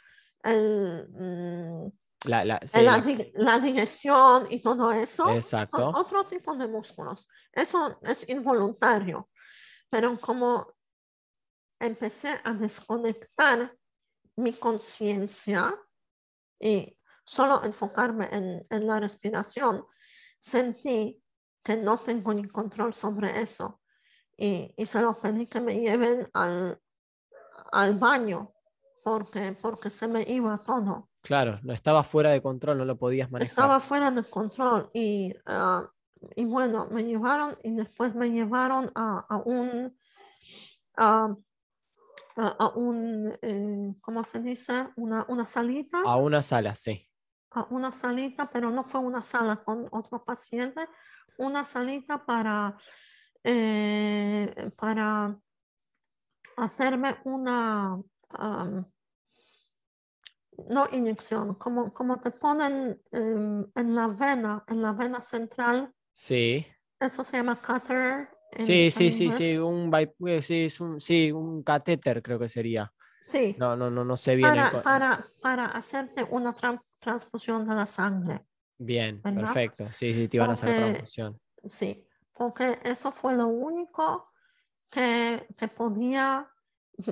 el, mm, La, la- sí, la, la- digestión y todo eso, son Exacto. otro tipo de músculos. Eso es involuntario, pero como empecé a desconectar mi conciencia y solo enfocarme en, en la respiración, sentí que no tengo ni control sobre eso. Y, y se lo pedí que me lleven al, al baño porque, porque se me iba todo. Claro, no estaba fuera de control, no lo podías manejar. Estaba fuera de control y, ah, y bueno, me llevaron y después me llevaron a, a un, a, a- a un, eh, ¿cómo se dice? Una, una salita, A una sala, sí. A una salita, pero no fue una sala con otro paciente, una salita para, eh, para hacerme una, am, no inyección, como, como te ponen em, en la vena, en la vena central, Sí. eso se llama catheter. en- Sí, sí, sí, sí, un, eh, sí, es un, sí, un catéter creo que sería. Sí, No, no, no, no sé bien. el para, co- para, para hacerte una tran- transfusión de la sangre. Bien, ¿verdad? perfecto. Sí, sí, te iban a hacer Porque- transfusión. Sí, porque eso fue lo único que, que podía,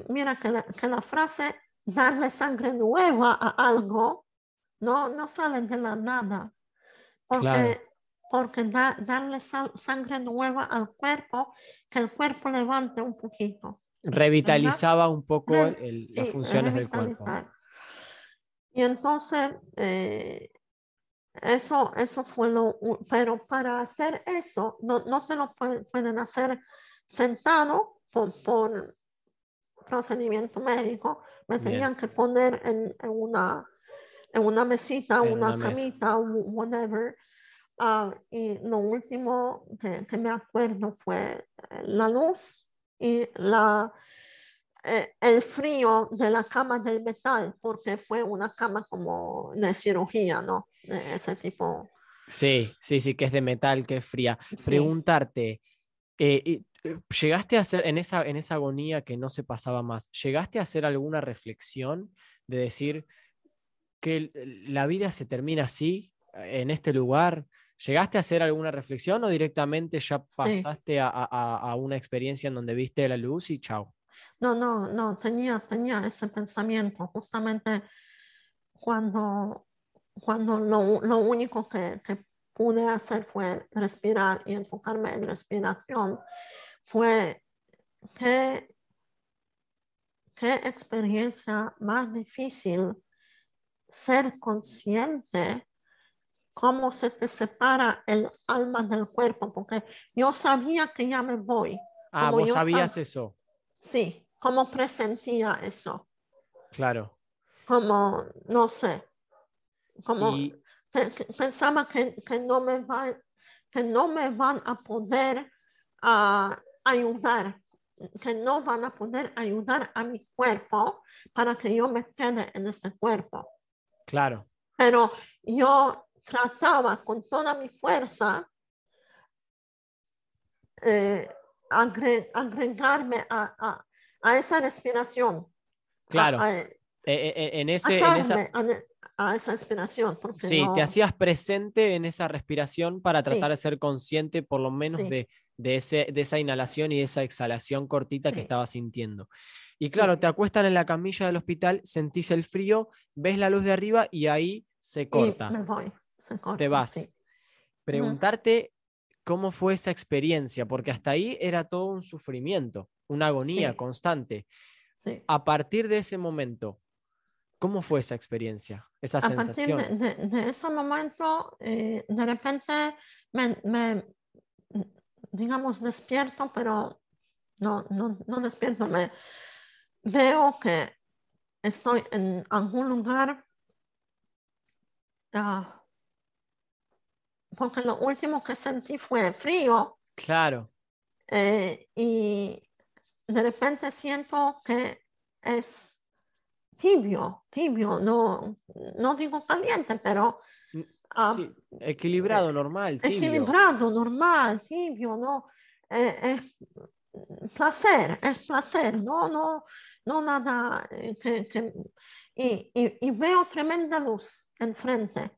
mira que la, que la frase darle sangre nueva a algo no, no sale de la nada. Porque, Claro. Porque da- darle sal- sangre nueva al cuerpo, que el cuerpo levante un poquito. Revitalizaba un poco el- las sí, funciones del cuerpo. Y entonces, eh, eso, eso fue lo, pero para hacer eso, no, no te lo pue- pueden hacer sentado por, por procedimiento médico, me Bien. tenían que poner en, en una, en una mesita, En una, una mesa. camita, wh- whatever. Ah, y lo último que, que me acuerdo fue eh, la luz y la, eh, el frío de la cama del metal, porque fue una cama como de cirugía, ¿no? De ese tipo. Sí, sí, sí, que es de metal, que es fría. Sí. Preguntarte, eh, eh, ¿llegaste a hacer en esa, en esa agonía que no se pasaba más, ¿llegaste a hacer alguna reflexión de decir que la vida se termina así, en este lugar? ¿Llegaste a hacer alguna reflexión o directamente ya pasaste a, a- a- a una experiencia en donde viste la luz y chao? No, no, no, tenía, tenía ese pensamiento justamente cuando, cuando lo, lo único que, que pude hacer fue respirar y enfocarme en respiración. Fue qué, qué experiencia más difícil ser consciente cómo se te separa el alma del cuerpo, porque yo sabía que ya me voy. Ah, Como vos sabías sab- eso, Sí, como presentía eso, claro. como, no sé, como Y pensaba que, que no me va- que no me van a poder ah, ayudar, que no van a poder ayudar a mi cuerpo para que yo me quede en este cuerpo. claro, Pero yo trataba con toda mi fuerza eh, agre- agregarme a, a- a esa respiración. claro. a- Eh, eh, en, ese, en esa, a, esa inspiración. Porque Sí, no- te hacías presente en esa respiración para Sí. tratar de ser consciente por lo menos Sí. de, de, ese, de esa inhalación y de esa exhalación cortita que estabas sintiendo. Y claro, te acuestan en la camilla del hospital, sentís el frío, ves la luz de arriba y ahí se y corta. me voy. Te vas. sí. Preguntarte cómo fue esa experiencia, porque hasta ahí era todo un sufrimiento, una agonía Sí. constante. sí. A partir de ese momento, ¿cómo fue esa experiencia, esa a partir sensación? de, de- de ese momento, eh, de repente me, me, digamos, despierto, pero no, no, no despierto, me veo que estoy en algún lugar, ah, porque lo último que sentí fue frío Claro, eh, y de repente siento que es tibio, tibio, no, no digo caliente, pero Mm, ah, sí, equilibrado, normal, tibio. equilibrado, normal, tibio, ¿no? Eh, es placer, es placer, no, no, no nada eh, que, que- y, y- y veo tremenda luz enfrente.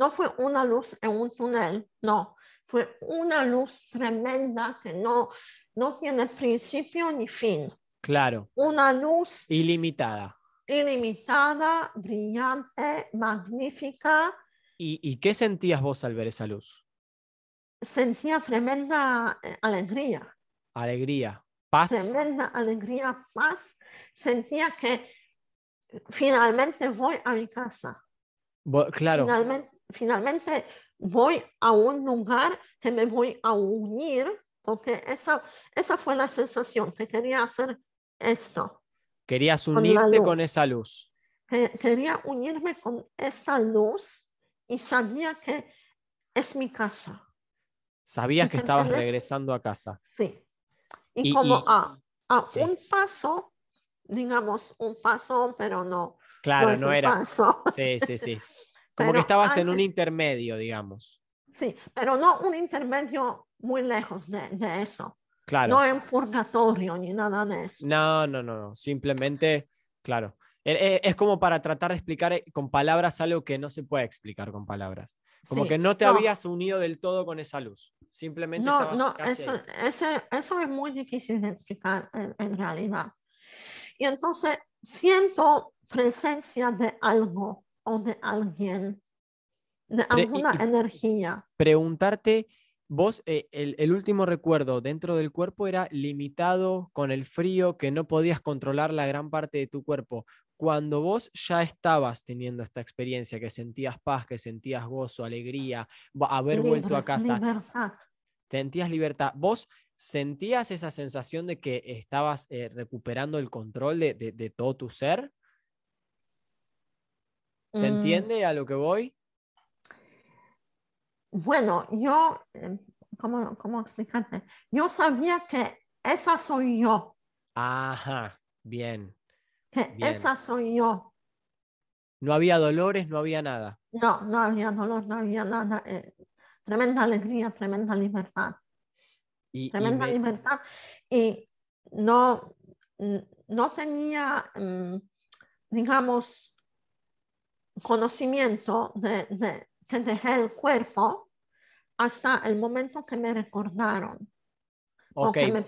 No fue una luz en un túnel, no, fue una luz tremenda que no, no tiene principio ni fin. Claro, Una luz ilimitada. ilimitada, brillante, magnífica. ¿Y, y qué sentías vos al ver esa luz? Sentía tremenda eh, alegría. Alegría, paz. tremenda alegría, paz. Sentía que finalmente voy a mi casa. Claro, Finalmente, finalmente voy a un lugar que me voy a unir, porque esa, esa fue la sensación, que quería hacer esto, querías con unirte con luz. esa luz. que quería unirme con esta luz y sabía que es mi casa. Sabías que estabas pertenece- regresando a casa. Sí. Y, Y- como y- a, a sí. un paso, digamos, un paso, pero no, Claro, no un era. paso. Sí, sí, sí. Como que Pero estabas en un antes- intermedio, digamos. Sí, pero no un intermedio muy lejos de, de eso. Claro. No en purgatorio ni nada de eso. No, no, no, no. Simplemente, claro. E- e- Es como para tratar de explicar eh, con palabras algo que no se puede explicar con palabras. Como Sí, que no te no. habías unido del todo con esa luz. Simplemente No, no, eso, ese- eso es muy difícil de explicar en, en realidad. Y entonces siento presencia de algo o de alguien, de alguna energía. Preguntarte, vos, eh, el, el último recuerdo dentro del cuerpo era limitado con el frío, que no podías controlar la gran parte de tu cuerpo. Cuando vos ya estabas teniendo esta experiencia, que sentías paz, que sentías gozo, alegría, haber vuelto a casa, Libertad. sentías libertad. ¿Vos sentías esa sensación de que estabas eh, recuperando el control de, de- de todo tu ser? ¿Se Mm. entiende a lo que voy? Bueno, yo, eh, ¿cómo, cómo explicarte? Yo sabía que esa soy yo, Ajá, bien. que Bien. esa soy yo. No había dolores, no había nada. No, no había dolor, no había nada. eh, tremenda alegría, tremenda libertad, Y, y tremenda me- libertad. Y no, no tenía, mm, digamos, conocimiento de, de que dejé el cuerpo hasta el momento que me recordaron. ok, que me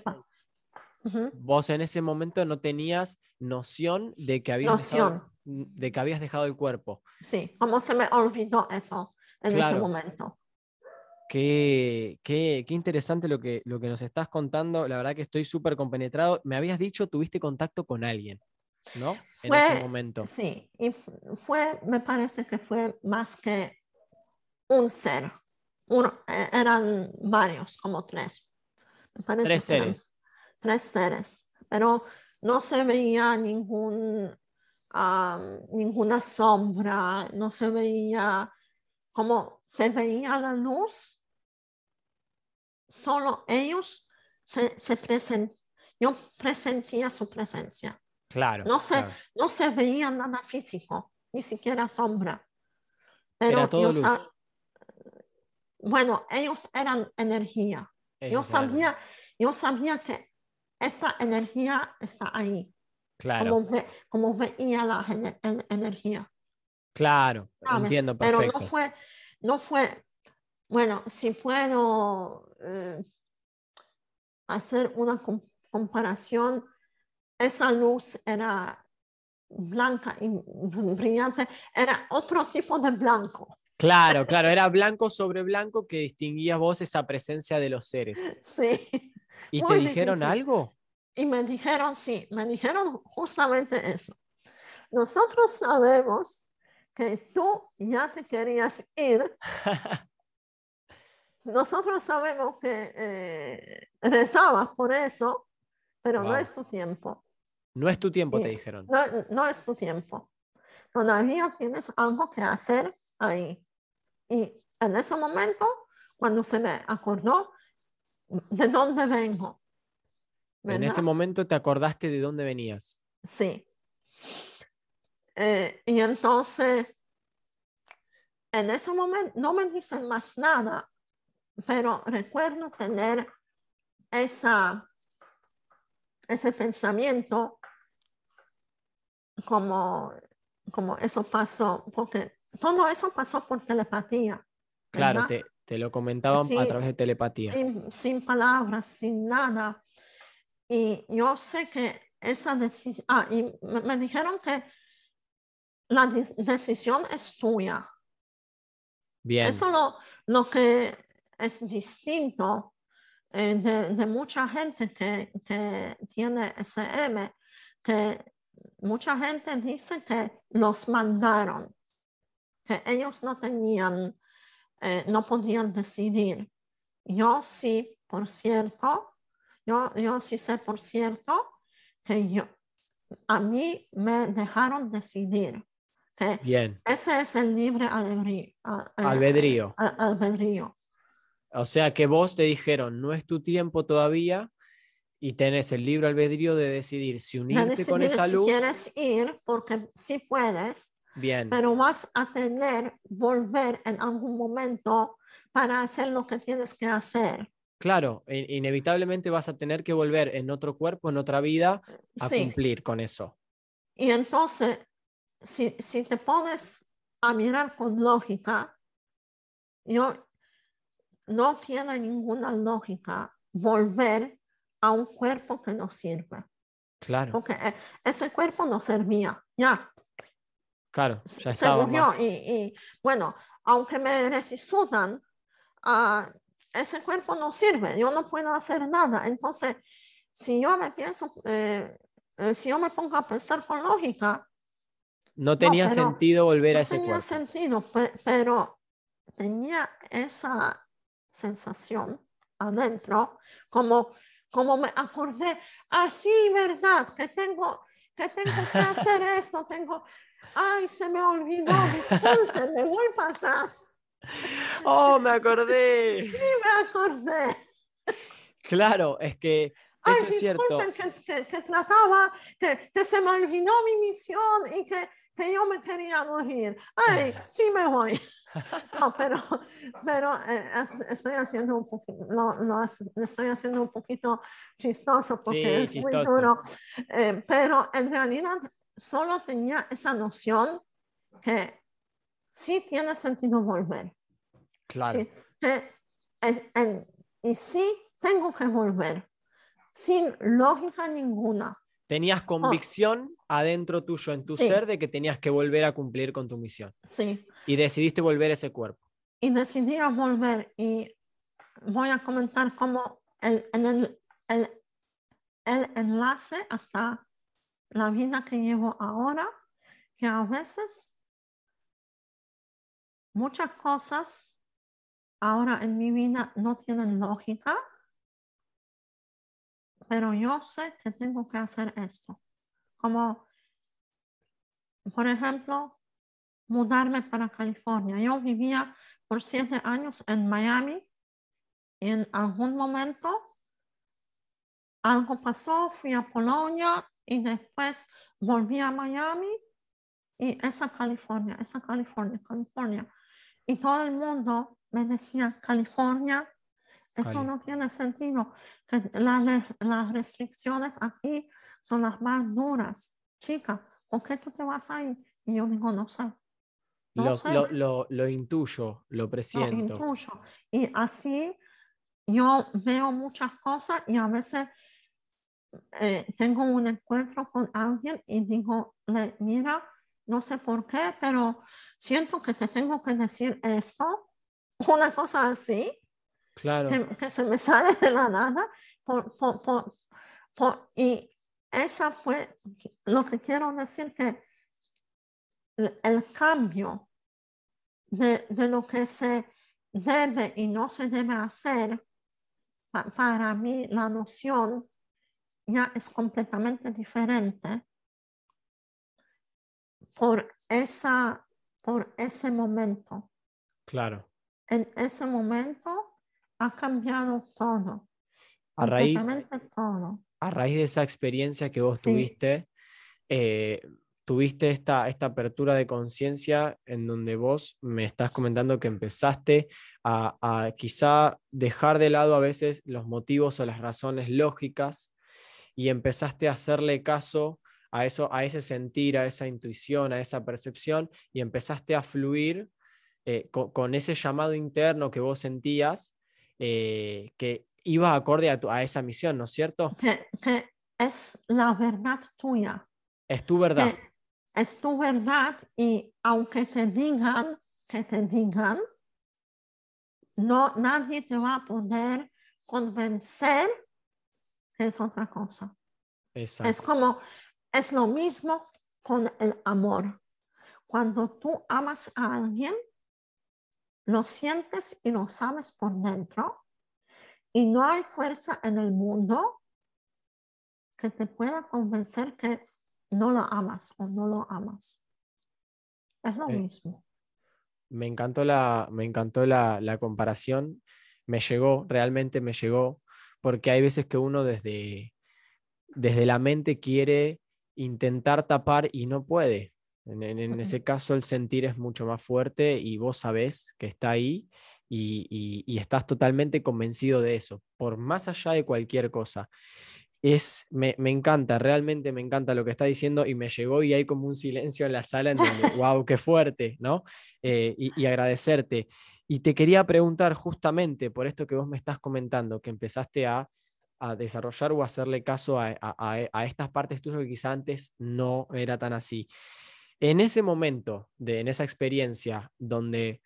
Ujú. vos en ese momento no tenías noción de que habías, dejado, de que habías dejado el cuerpo. Sí, como se me olvidó eso en ese momento. Qué, qué, qué interesante lo que, lo que nos estás contando. La verdad que estoy súper compenetrado. Me habías dicho, tuviste contacto con alguien, ¿no? en ese Fue- momento. Sí, y fu- fue, me parece que fue más que un ser. Uno, eh, eran varios, como tres. Me parece Tres que seres. Tres seres, pero no se veía ningún, ninguna sombra, no se veía como se veía la luz. Solo ellos se, se yo presentía su presencia. Claro. No sé, claro. no se veía nada físico, ni siquiera sombra. Pero Era todo luz. bueno, ellos eran energía. Yo eran- sabía, yo sabía que esta energía está ahí, Claro. como, ve- como veía la en- energía. Claro, ¿sabes? entiendo Pero perfecto. no fue, no fue, bueno, si puedo eh, hacer una com- comparación, esa luz era blanca y brillante, era otro tipo de blanco. Claro, claro, era blanco sobre blanco que distinguía vos esa presencia de los seres. Sí. ¿Y te Muy dijeron difícil. algo? Y me dijeron, sí, me dijeron justamente eso. Nosotros sabemos que tú ya te querías ir. Nosotros sabemos que eh, rezabas por eso, pero no es tu tiempo. No es tu tiempo, te Sí. dijeron. No, no es tu tiempo. Todavía tienes algo que hacer ahí. Y en ese momento, cuando se me acordó de dónde vengo. En ese momento te acordaste de dónde venías. Sí. Eh, y entonces, en ese momento no me dicen más nada, pero recuerdo tener esa, ese pensamiento como, como eso pasó, porque todo eso pasó por telepatía. Claro, ¿verdad? te, te lo comentaban a Sí, través de telepatía. sin, sin palabras, sin nada. Y yo sé que esa decisión, ah, y me, me dijeron que la decisión es tuya. Bien, Eso lo, lo que es distinto eh, de, de mucha gente que, que tiene SM, que mucha gente dice que los mandaron, que ellos no tenían, eh, no podían decidir. Yo sí, por cierto, yo, yo sí sé por cierto que yo, a mí me dejaron decidir. Que bien. ese es el libre albedrío. Albedrío. albedrío. O sea que vos te dijeron, no es tu tiempo todavía y tenés el libre albedrío de decidir si unirte con esa si luz. quieres ir, porque sí puedes, Bien, pero vas a tener, volver en algún momento para hacer lo que tienes que hacer. claro, in- inevitablemente vas a tener que volver en otro cuerpo, en otra vida, a Sí. cumplir con eso. Y entonces, si, si te pones a mirar con lógica, yo no tiene ninguna lógica volver a un cuerpo que no sirve, Claro, porque eh, ese cuerpo no servía, ya, claro, se ya estaba murió. más- Y, y, bueno, aunque me resucitan, ah, ese cuerpo no sirve, yo no puedo hacer nada. Entonces, si yo me pienso, eh, eh, si yo me pongo a pensar con lógica, No tenía sentido volver a no ese tenía cuerpo. sentido, pe- pero tenía esa sensación adentro, como, como me acordé, así, ¿verdad? Que tengo, que tengo que hacer esto, tengo, ay, se me olvidó, disculpen, me voy para atrás, ¡Oh, me acordé! me acordé. Claro, es que Ay, eso es cierto. disculpen que, que, que trataba, que, que se me olvidó mi misión y que, que yo me quería morir. Ay, sí me voy. No, pero, pero eh, es- estoy haciendo un poquito, hace- estoy haciendo un poquito chistoso porque Sí, es muy chistoso. duro. Eh, pero en realidad solo tenía esa noción que sí tiene sentido volver. Claro, Sí, que en- y sí tengo que volver, sin lógica ninguna. Tenías convicción adentro tuyo, en tu Oh. Sí. ser, de que tenías que volver a cumplir con tu misión. Sí, Y decidiste volver a ese cuerpo. y decidí a volver y voy a comentar cómo el, el, el, el enlace hasta la vida que llevo ahora, que a veces muchas cosas ahora en mi vida no tienen lógica, pero yo sé que tengo que hacer esto. Como, por ejemplo, mudarme para California. Yo vivía por siete años en Miami y en algún momento algo pasó, fui a Polonia y después volví a Miami y esa California, esa California, California. Y todo el mundo me decía, California, eso no tiene sentido, que la le- las restricciones aquí son las más duras. Chica, ¿por qué tú te vas ahí? Y yo digo, no sé. No Lo, sé. lo- lo- lo intuyo, lo lo presiento. intuyo. Y así yo veo muchas cosas y a veces eh, tengo un encuentro con alguien y digo, "Le- mira, no sé por qué, pero siento que te tengo que decir esto, una cosa así, Claro, que, que se me sale de la nada. Por, por- por- por- y esa fue lo que quiero decir, que el, cambio de, de lo que se debe y no se debe hacer, pa- para mí la noción ya es completamente diferente por, esa, por ese momento. claro. En ese momento ha cambiado todo. A raíz, todo. a raíz de esa experiencia que vos Sí. tuviste, eh, tuviste esta, esta apertura de conciencia en donde vos me estás comentando que empezaste a, a quizá dejar de lado a veces los motivos o las razones lógicas y empezaste a hacerle caso a eso, a ese sentir, a esa intuición, a esa percepción y empezaste a fluir eh, co- con, ese llamado interno que vos sentías eh, que iba acorde a, tu- a esa misión, ¿no es cierto? Que, que es la verdad tuya. Es tu verdad. que es tu verdad y aunque te digan que te digan, no, nadie te va a poder convencer que es otra cosa. Exacto. Es como, es lo mismo con el amor. Cuando tú amas a alguien, lo sientes y lo sabes por dentro y no hay fuerza en el mundo que te pueda convencer que no lo amas o no lo amas. Es lo Eh, mismo. Me encantó la, me encantó la, la comparación. Me llegó, realmente me llegó, porque hay veces que uno desde, desde la mente quiere intentar tapar y no puede. En, en- ese caso el sentir es mucho más fuerte y vos sabés que está ahí y, y- y estás totalmente convencido de eso, por más allá de cualquier cosa. Es, me, me encanta, realmente me encanta lo que está diciendo y me llegó y hay como un silencio en la sala en donde, wow, qué fuerte, ¿no? Eh, y, y agradecerte. Y te quería preguntar justamente por esto que vos me estás comentando, que empezaste a, a desarrollar o hacerle caso a- a estas partes tuyas que quizá antes no era tan así. En ese momento, de, en esa experiencia donde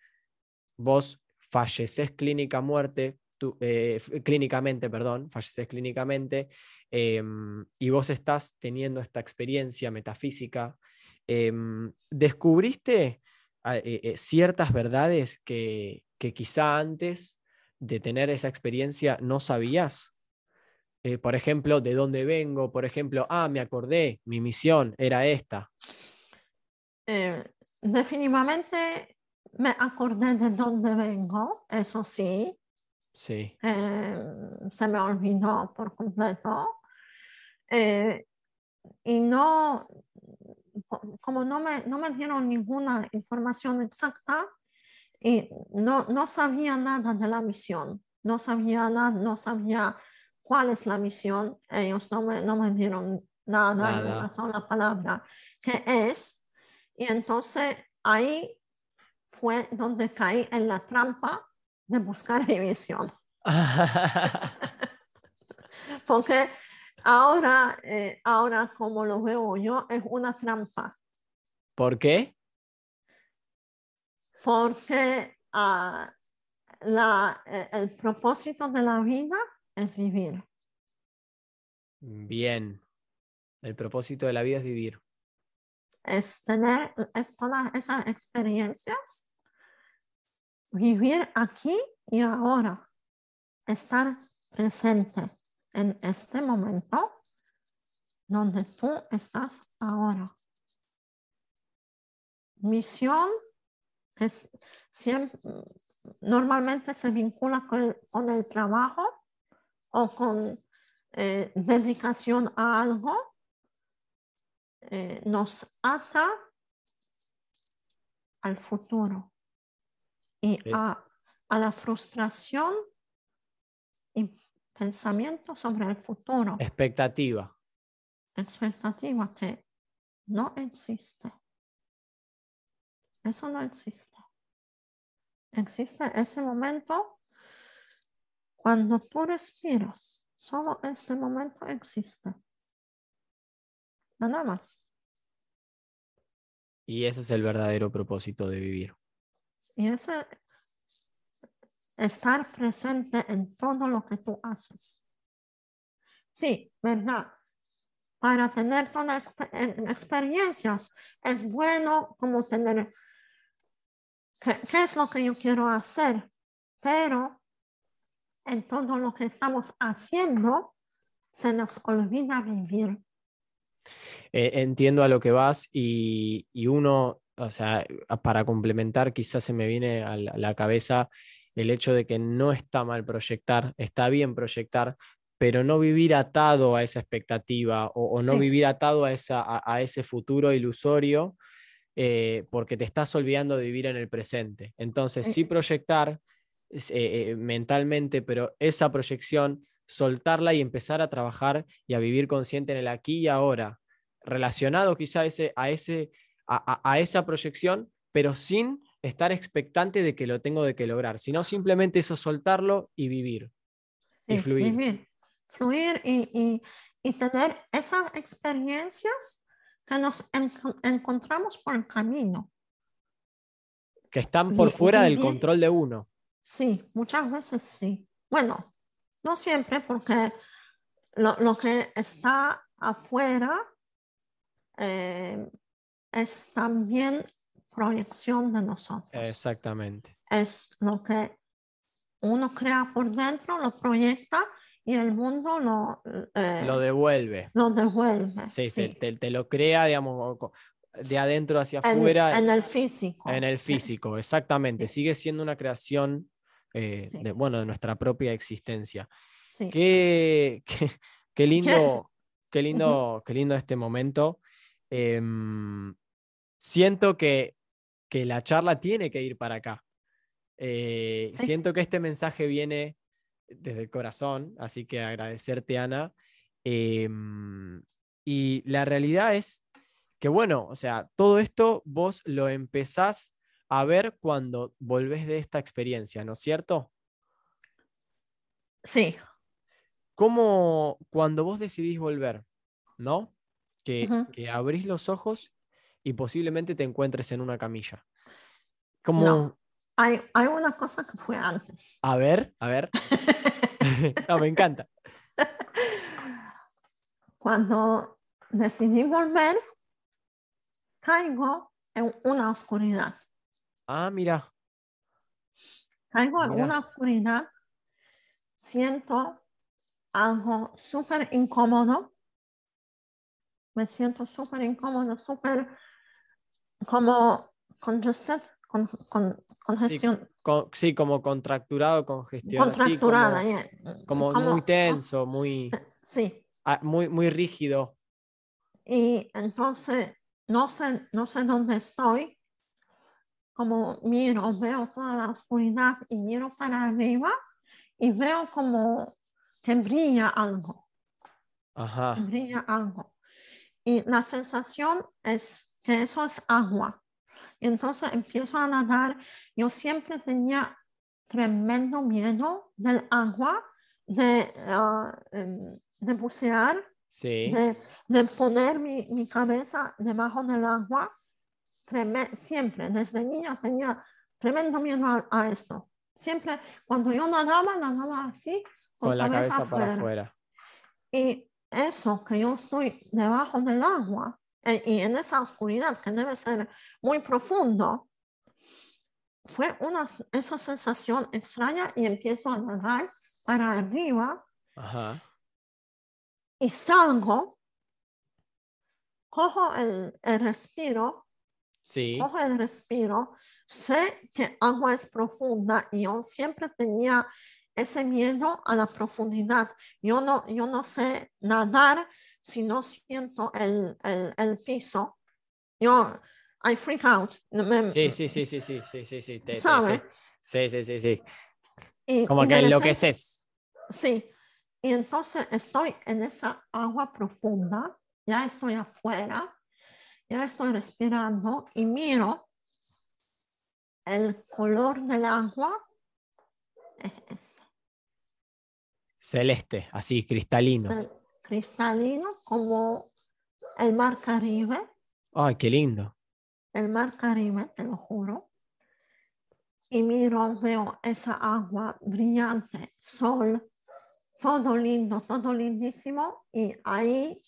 vos falleces clínica muerte, eh, clínicamente, perdón, falleces clínicamente, em, y vos estás teniendo esta experiencia metafísica, em, ¿descubriste ah, eh, eh, ciertas verdades que, que quizá antes de tener esa experiencia no sabías? Por ejemplo, ¿de dónde vengo? Por ejemplo, ah, me acordé, mi misión era esta. Eh, definitivamente me acordé de dónde vengo, eso sí, Sí, eh, se me olvidó por completo. Eh, y no, co- como no me, no me dieron ninguna información exacta y no, no sabía nada de la misión, no sabía nada, no sabía cuál es la misión, ellos no me, no me dieron nada, Nada. una sola palabra, qué es. Y entonces ahí fue donde caí en la trampa de buscar mi misión. Porque ahora, eh, ahora como lo veo yo, es una trampa. ¿Por qué? Porque ah, la, eh, el propósito de la vida es vivir. Bien. El propósito de la vida es vivir. Es tener todas esas experiencias, vivir aquí y ahora, estar presente en este momento donde tú estás ahora. Misión es siempre, normalmente se vincula con el, con el trabajo o con eh, dedicación a algo. Eh, nos ata al futuro y Sí. a, a la frustración y pensamiento sobre el futuro, Expectativa. expectativa que no existe. eso no existe. Existe ese momento cuando tú respiras. Solo este momento existe. Nada más. Y ese es el verdadero propósito de vivir. Y ese estar presente en todo lo que tú haces. Sí, ¿verdad? Para tener todas las experiencias es bueno como tener, ¿qué, ¿qué es lo que yo quiero hacer? Pero en todo lo que estamos haciendo se nos olvida vivir. Eh, entiendo a lo que vas y, y, uno, o sea, para complementar, quizás se me viene a la, a la cabeza el hecho de que no está mal proyectar, está bien proyectar, pero no vivir atado a esa expectativa o, o no Sí. vivir atado a, esa, a, a ese futuro ilusorio eh, porque te estás olvidando de vivir en el presente. Entonces, Sí. sí proyectar eh, eh, mentalmente, pero esa proyección, soltarla y empezar a trabajar y a vivir consciente en el aquí y ahora, relacionado quizá a, ese, a, ese, a, a- a esa proyección, pero sin estar expectante de que lo tengo de que lograr, sino simplemente eso soltarlo y vivir. Y fluir. Vivir, fluir y, y, y tener esas experiencias que nos enco- encontramos por el camino. Que están por fuera del control de uno. Sí, muchas veces sí. Bueno, no siempre porque lo, lo que está afuera eh, es también proyección de nosotros. Exactamente. es lo que uno crea por dentro, lo proyecta y el mundo lo, eh, Lo devuelve. lo devuelve. Sí, sí, Te, te- te lo crea, digamos, de adentro hacia afuera, en el físico. en el sí, físico, exactamente. Sí. Sigue siendo una creación, eh, Sí. de, bueno, de nuestra propia existencia. sí. Qué, qué, qué lindo, qué lindo, qué lindo este momento. Em, siento que, que la charla tiene que ir para acá. Eh, Sí. Siento que este mensaje viene desde el corazón, así que agradecerte, Ana. Em, y la realidad es que, bueno, o sea, todo esto vos lo empezás a ver cuando volvés de esta experiencia, ¿no es cierto? Sí, ¿Cómo cuando vos decidís volver, ¿no? Que, que abrís los ojos y posiblemente te encuentres en una camilla. ¿Cómo? No. hay, hay una cosa que fue antes. A ver, a ver. no, me encanta. Cuando decidí volver, caigo en una oscuridad. Ah, mira. Caigo en Mira. una oscuridad, siento algo súper incómodo, me siento súper incómodo, súper como congested, con, con, congestión, Con- sí, como contracturado, congestionado. sí, contracturada, como, yeah, como muy tenso, muy, Sí, ah, muy, muy rígido. y entonces no sé, no sé dónde estoy. Como miro, veo toda la oscuridad y miro para arriba y veo como que brilla algo. Ajá. brilla algo. Y la sensación es que eso es agua. Y entonces empiezo a nadar. Yo siempre tenía tremendo miedo del agua, de, em, de bucear, Sí. de, de poner mi, mi cabeza debajo del agua. Siempre, desde niña tenía tremendo miedo a, a esto. Siempre, cuando yo nadaba, nadaba así, con, Con la cabeza para afuera. Y eso que yo estoy debajo del agua eh, y en esa oscuridad que debe ser muy profundo, fue una, esa sensación extraña y empiezo a nadar para arriba Ajá. y salgo, cojo el, el respiro, Sí. cojo el respiro, sé que agua es profunda y yo siempre tenía ese miedo a la profundidad. Yo no, yo no sé nadar si no siento el, el, el piso. Yo, I freak out. Me- Sí, sí, sí, sí, sí, sí, sí, sí. te-. ¿Sabe? Sí, sí, sí, sí. Y- Como y que enloqueces. Sí, y entonces estoy en esa agua profunda, ya estoy afuera, ya estoy respirando y miro el color del agua es este. Celeste, así, cristalino. cel- cristalino como el mar Caribe, Ay, qué lindo. el mar Caribe, te lo juro. Y miro, veo esa agua brillante, sol, todo lindo, todo lindísimo. Y ahí,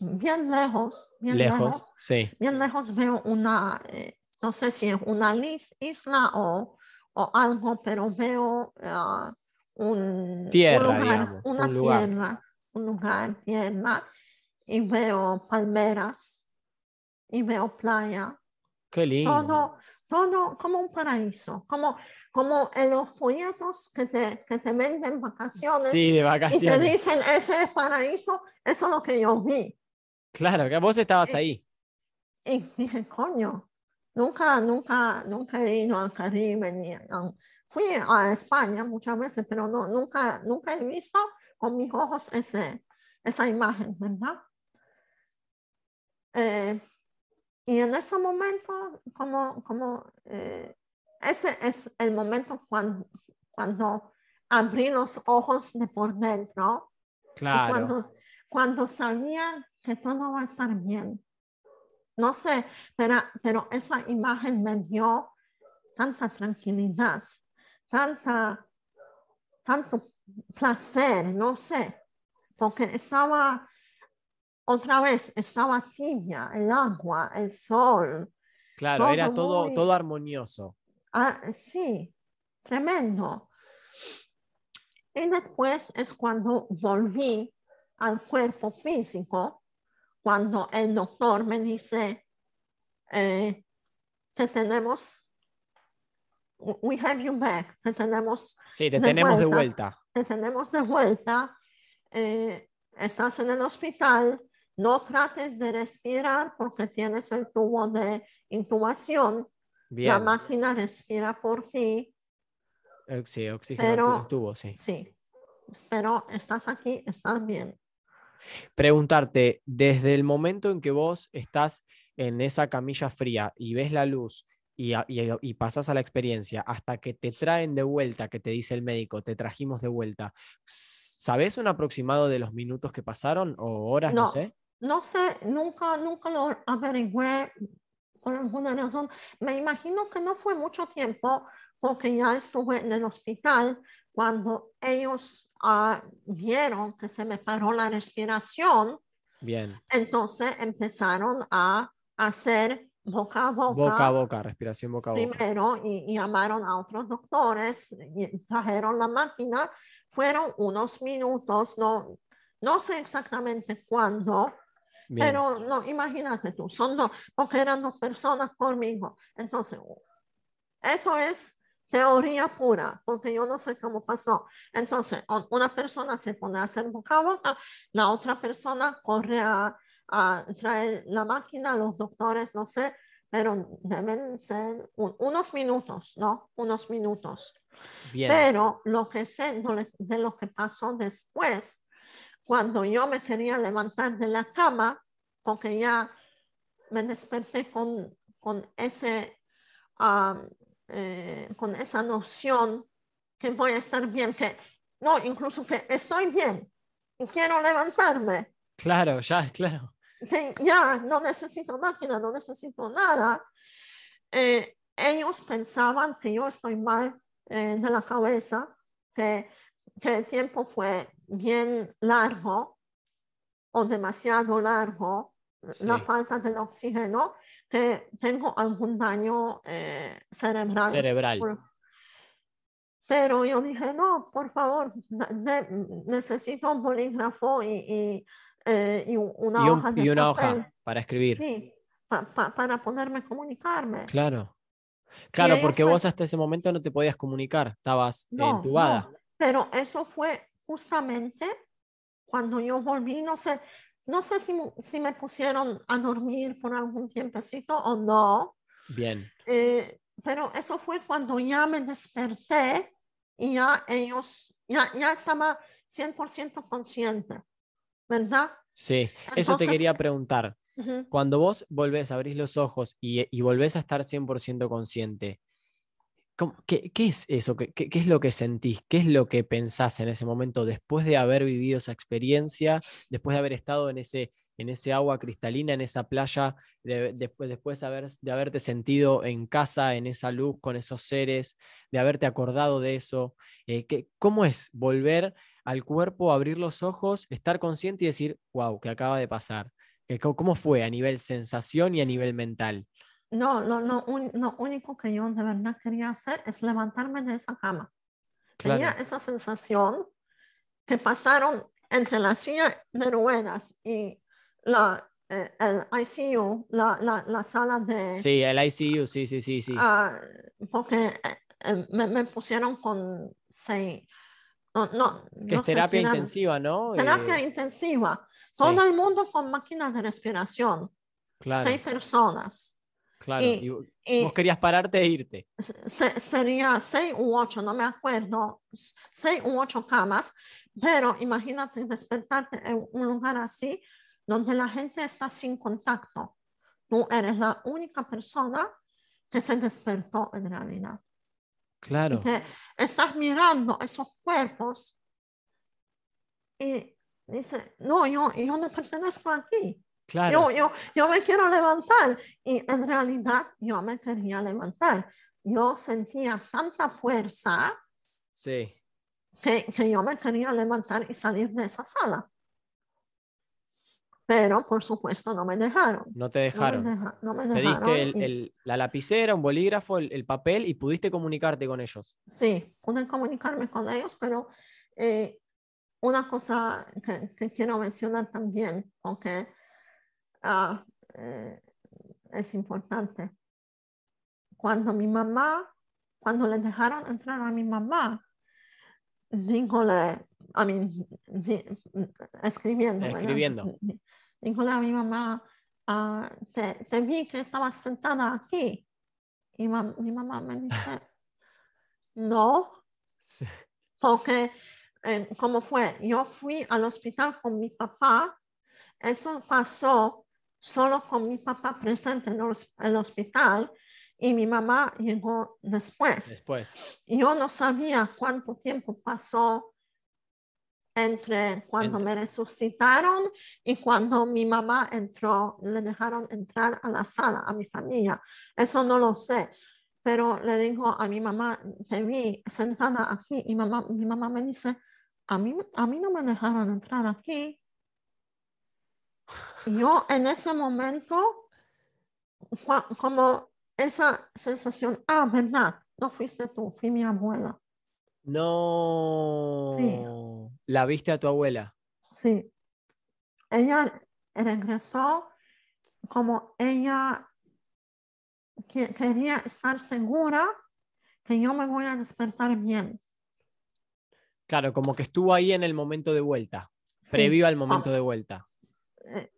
bien lejos, bien lejos, Lejos, sí. bien lejos veo una, eh, no sé si es una isla o, o algo, pero veo ah, un, un Tierra, lugar, digamos, una un lugar. tierra, un lugar, tierra, y veo palmeras, y veo playa, Qué lindo. todo, todo como un paraíso, como, como en los folletos que te, que te venden vacaciones Sí, de y te vacaciones. dicen ese es paraíso, eso es lo que yo vi. Claro, que vos estabas Eh, ahí. Y dije, coño, nunca, nunca, nunca he ido al Caribe, ni a- fui a España muchas veces, pero no, nunca, nunca he visto con mis ojos ese, esa imagen, ¿verdad? Eh, y en ese momento, como, como eh, ese es el momento cuando, cuando abrí los ojos de por dentro y Claro. cuando, cuando sabía que todo va a estar bien. No sé, pero, pero esa imagen me dio tanta tranquilidad, tanta, tanto placer, no sé, porque estaba, otra vez, estaba tibia, el agua, el sol. Claro, era todo todo, muy- todo armonioso. Ah, sí, tremendo. Y después es cuando volví al cuerpo físico, cuando el doctor me dice eh, que tenemos, we have you back, que tenemos, Sí, te de tenemos de vuelta. vuelta. te tenemos de vuelta, eh, estás en el hospital, no trates de respirar porque tienes el tubo de intubación, la Bien. máquina respira por ti, Sí, oxígeno pero- tu- tubo, sí. sí, pero estás aquí, estás bien. Preguntarte, desde el momento en que vos estás en esa camilla fría y ves la luz y, a- y, y pasas a la experiencia hasta que te traen de vuelta, que te dice el médico, te trajimos de vuelta, ¿sabes un aproximado de los minutos que pasaron o horas? No, No. sé. No sé, nunca, nunca lo averigüé por alguna razón. Me imagino que no fue mucho tiempo porque ya estuve en el hospital cuando ellos ah, vieron que se me paró la respiración. Bien. Entonces empezaron a hacer boca a boca, Boca a boca, respiración boca a boca. primero y, y llamaron a otros doctores y trajeron la máquina. Fueron unos minutos, no, no sé exactamente cuándo, Bien. pero no, imagínate tú, son dos, porque eran dos personas conmigo. Entonces, eso es teoría pura, porque yo no sé cómo pasó. Entonces, una persona se pone a hacer boca a boca, la otra persona corre a, a traer la máquina, los doctores, no sé, pero deben ser un- unos minutos, ¿no? Unos minutos. Bien. Pero lo que sé de lo- que pasó después, cuando yo me quería levantar de la cama, porque ya me desperté con, con, ese, am, eh, con esa noción que voy a estar bien, que no, incluso que estoy bien y quiero levantarme, Claro, ya, claro. que ya no necesito máquina, no necesito nada. Eh, ellos pensaban que yo estoy mal eh, de la cabeza, que, que el tiempo fue bien largo o demasiado largo, la Sí. falta del oxígeno, que tengo algún daño eh, cerebral. Cerebral. Pero yo dije, no, por favor, ne- ne- necesito un bolígrafo y, y, eh, y un- una Y, un- hoja de y una papel. hoja para escribir. Sí, pa- pa- para poderme comunicarme. Claro. Claro, porque me- vos hasta ese momento no te podías comunicar, estabas No, entubada. no, pero eso fue justamente cuando yo volví, no sé, no sé si, si me pusieron a dormir por algún tiempecito o no, Bien. eh, pero eso fue cuando ya me desperté y ya ellos, ya, ya estaba 100% consciente, ¿verdad? Sí, eso te quería preguntar. Cuando vos volvés, abrís los ojos y, y volvés a estar 100% consciente, ¿Cómo- ¿Qué, es eso? ¿Qué, es lo que sentís? ¿Qué es lo que pensás en ese momento después de haber vivido esa experiencia, después de haber estado en ese, en ese agua cristalina, en esa playa, de- después, después de, haber, de haberte sentido en casa, en esa luz, con esos seres, de haberte acordado de eso? Eh, ¿qué- ¿Cómo es volver al cuerpo, abrir los ojos, estar consciente y decir, wow, ¿qué acaba de pasar? Eh, ¿Cómo, cómo fue a nivel sensación y a nivel mental? No, lo, lo, un- lo único que yo de verdad quería hacer es levantarme de esa cama. Tenía Claro. esa sensación que pasaron entre la silla de ruedas y la, eh, el ICU, la, la, la sala de... Sí, el ICU, sí, sí, sí, sí. ah, porque eh, eh, me, me pusieron con seis... No, no, que no es terapia si intensiva, ¿no? Terapia Eh, intensiva. sí, Todo el mundo con máquinas de respiración. claro, Seis personas. Claro. y- Y vo- Y vos querías pararte e irte. se- sería seis u ocho, no me acuerdo, seis u ocho camas, pero imagínate despertarte en un lugar así donde la gente está sin contacto. Tú eres la única persona que se despertó en realidad. Claro, Que estás mirando esos cuerpos y dice, no, yo, yo no pertenezco aquí. Claro. Yo, yo, yo me quiero levantar y en realidad yo me quería levantar. Yo sentía tanta fuerza Sí. que, que yo me quería levantar y salir de esa sala. Pero por supuesto no me dejaron. No te No me, dejaron. deja- no me Te dejaron. diste el- y- el- la lapicera, un bolígrafo, el, el papel y pudiste comunicarte con ellos. Sí, pude comunicarme con ellos, pero eh, una cosa que, que quiero mencionar también, porque ah, eh, es importante. Cuando mi mamá, cuando le dejaron entrar a mi mamá, dígole, a mí, di- escribiendo. Escribiendo. Dígole a mi mamá, ah, te, te vi que estabas sentada aquí. Y mi mamá me dice, no, Sí. porque, eh, ¿cómo fue? Yo fui al hospital con mi papá. Eso pasó solo con mi papá presente en el hos- el hospital y mi mamá llegó después. Después. Yo no sabía cuánto tiempo pasó entre cuando me resucitaron y cuando mi mamá entró, le dejaron entrar a la sala, a mi familia. Eso no lo sé, pero le digo a mi mamá, te vi sentada aquí y mamá, mi mamá me dice, a mí, a mí no me dejaron entrar aquí. Yo en ese momento, como esa sensación, ah, verdad, no fuiste tú, fui mi abuela. No. La viste a tu abuela. Sí. Ella regresó como ella que- quería estar segura que yo me voy a despertar bien. Claro, como que estuvo ahí en el momento de vuelta, Sí. previo al momento Ah, de vuelta. Eh,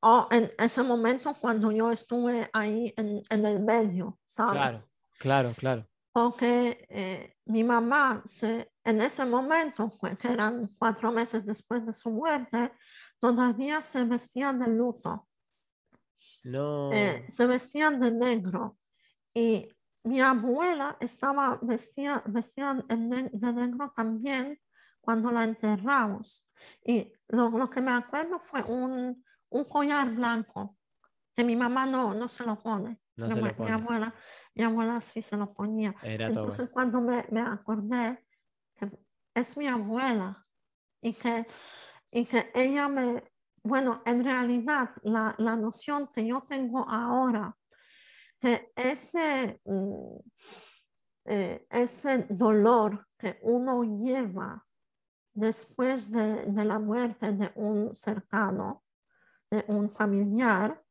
o en ese momento cuando yo estuve ahí en, en el medio, ¿sabes? Claro, claro. Porque eh, mi mamá se, en ese momento, fue- que eran cuatro meses después de su muerte, todavía se vestían de luto. No. eh, se vestían de negro y mi abuela estaba vestida, vestida de negro también cuando la enterramos. Y lo, lo que me acuerdo fue un, un collar blanco que mi mamá no, no se lo pone. No Mi se lo abue- mi pone. abuela, mi abuela sí se lo ponía. Era. Entonces cuando me, me acordé que es mi abuela y que, y que ella me, bueno, en realidad la, la noción que yo tengo ahora, que ese, mm, eh, ese dolor que uno lleva después de, de la muerte de un cercano, de un familiar,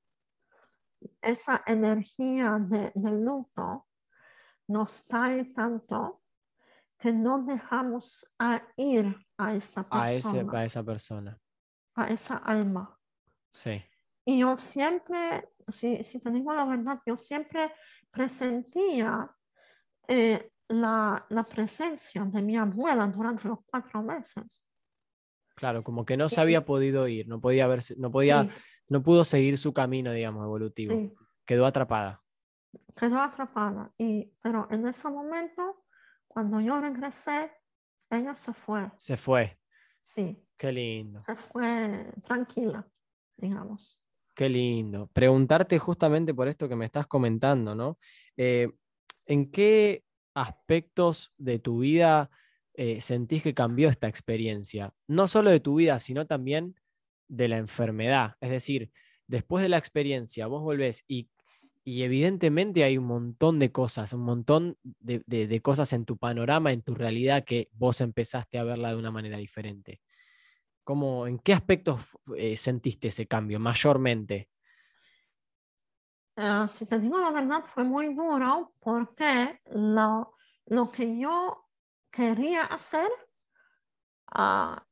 esa energía de, de luto nos trae tanto que no dejamos a ir a esta a, ese, persona, a esa persona. a esa alma. Sí. Y yo siempre, si, si te digo la verdad, yo siempre presentía eh, la, la presencia de mi abuela durante los cuatro meses. Claro, como que no se había podido ir, no podía verse, no podía, Sí, no pudo seguir su camino, digamos, evolutivo. sí. Quedó atrapada. quedó atrapada. Y, pero en ese momento, cuando yo regresé, ella se fue. Se fue. Sí, Qué lindo. se fue tranquila, digamos. Qué lindo. Preguntarte justamente por esto que me estás comentando, ¿no? Eh, ¿En qué aspectos de tu vida eh, sentís que cambió esta experiencia? No solo de tu vida, sino también de la enfermedad. Es decir, después de la experiencia, vos volvés y, y evidentemente hay un montón de cosas, un montón de, de- cosas en tu panorama, en tu realidad, que vos empezaste a verla de una manera diferente. ¿Cómo, ¿En qué aspectos eh, sentiste ese cambio mayormente? Ah, si te digo la verdad, fue muy duro porque lo, lo que yo quería hacer, ah,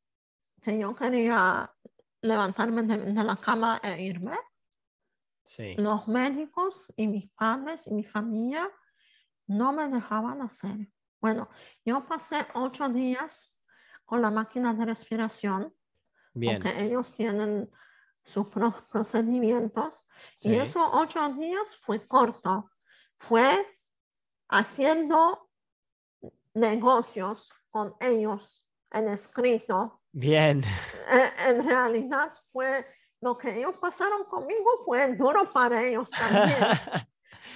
que yo quería levantarme de, de la cama e irme, Sí. los médicos y mis padres y mi familia no me dejaban hacer. Bueno, yo pasé ocho días con la máquina de respiración, Bien. porque ellos tienen sus pro- procedimientos. sí. Y esos ocho días fue corto. Fue haciendo negocios con ellos en escrito. Bien. Eh, En realidad fue lo que ellos pasaron conmigo fue duro para ellos también.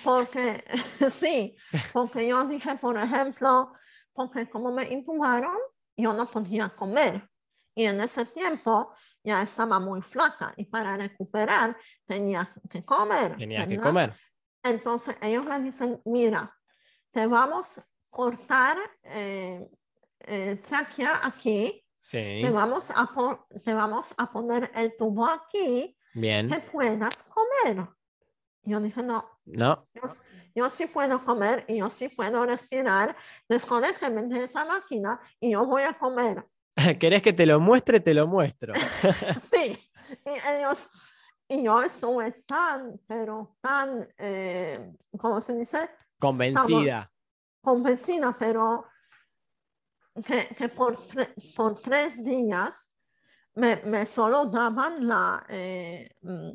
Porque sí, porque yo dije, por ejemplo, porque como me intubaron, yo no podía comer. Y en ese tiempo ya estaba muy flaca y para recuperar tenía que comer. Tenías que ¿verdad? comer. Entonces ellos me dicen, mira, te vamos a cortar eh, eh, tráquea aquí, Sí. te vamos, a te vamos a poner el tubo aquí Bien. que puedas comer. Yo dije, no, No. yo, yo sí puedo comer y yo sí puedo respirar, desconécteme de esa máquina y yo voy a comer. ¿Querés que te lo muestre? Te lo muestro. Sí, y ellos, y yo estuve tan, pero tan, eh, ¿cómo se dice? Estaba Convencida. Convencida, pero que, que por, tre- por tres días me, me solo daban la, eh, mm,